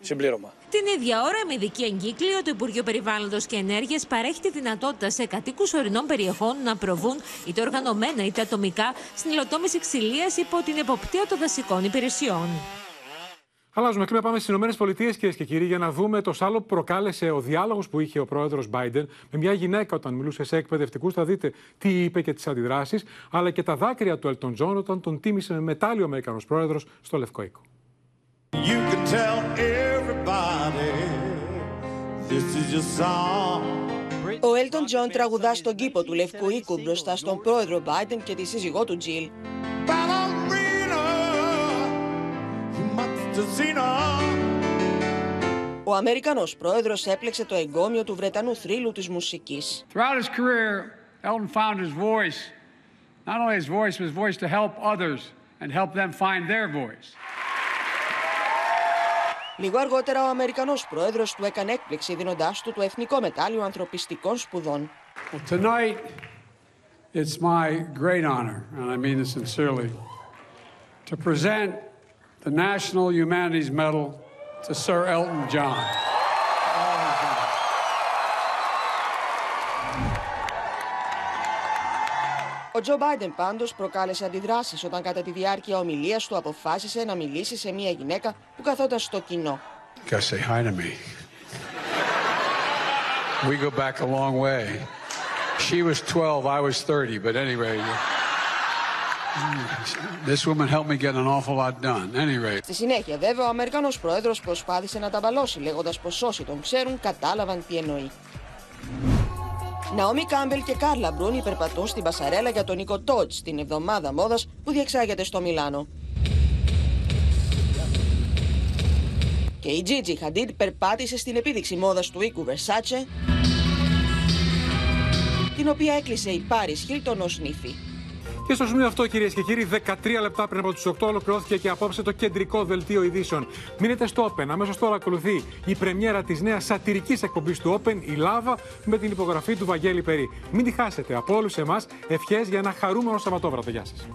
συμπλήρωμα. Την ίδια ώρα, με ειδική εγκύκλιο, το Υπουργείο Περιβάλλοντος και Ενέργειας παρέχει τη δυνατότητα σε κατοίκους ορεινών περιοχών να προβούν είτε οργανωμένα είτε ατομικά στην υλοτόμηση ξυλίας υπό την εποπτεία των δασικών υπηρεσιών. Αλλάζουμε κλίμα, πάμε στις ΗΠΑ, κυρίες και κύριοι, για να δούμε το σάλο που προκάλεσε ο διάλογος που είχε ο πρόεδρος Biden με μια γυναίκα όταν μιλούσε σε εκπαιδευτικούς. Θα δείτε τι είπε και τις αντιδράσεις, αλλά και τα δάκρυα του Elton John όταν τον τίμησε με μετάλλιο Αμερικανός πρόεδρος στο Λευκό Οίκο. Ο Έλτον Τζον τραγουδά στον κήπο του Λευκού Οίκου μπροστά στον πρόεδρο Biden και τη σύζυγό του Τζιλ. Ο Αμερικανός πρόεδρος έπλεξε το εγκόμιο του Βρετανού θρύλου της μουσικής. Throughout his career, Elton found his voice. Not only his voice, but his voice to help others and help them find their voice. Λίγο αργότερα ο Αμερικανός πρόεδρος του έκανε έκπληξη δίνοντάς του το Εθνικό Μετάλλιο Ανθρωπιστικών Σπουδών. Well, tonight, it's my great honor, and I mean this sincerely, to present the National Humanities Medal to Sir Elton John. Ο Τζο Μπάιντεν πάντως προκάλεσε αντιδράσεις όταν κατά τη διάρκεια ομιλίας του αποφάσισε να μιλήσει σε μια γυναίκα που καθόταν στο κοινό. You gotta say hi to me. We go back a long way. She was 12, I was 30, but anyway. This woman helped me get an awful lot done. Anyway. Στη συνέχεια, βέβαια, ο Αμερικανός πρόεδρος προσπάθησε να τα μπαλώσει, λέγοντας πως όσοι τον ξέρουν κατάλαβαν τι εννοεί. Ναόμι Κάμπελ και Κάρλα Μπρούν υπερπατούν στην πασαρέλα για τον Νίκο Τότς την εβδομάδα μόδας που διεξάγεται στο Μιλάνο. Και η Gigi Hadid περπάτησε στην επίδειξη μόδας του οίκου Versace, την οποία έκλεισε η Πάρις Χίλτον ως νύφη. Και στο σημείο αυτό, κυρίες και κύριοι, 13 λεπτά πριν από του 8 ολοκληρώθηκε και απόψε το κεντρικό δελτίο ειδήσεων. Μείνετε στο Open. Αμέσως τώρα ακολουθεί η πρεμιέρα της νέας σατυρικής εκπομπής του Open, η Λάβα, με την υπογραφή του Βαγγέλη Περί. Μην τη χάσετε από όλους εμάς. Ευχές για ένα χαρούμενο Σαββατόβραδο. Γεια σας.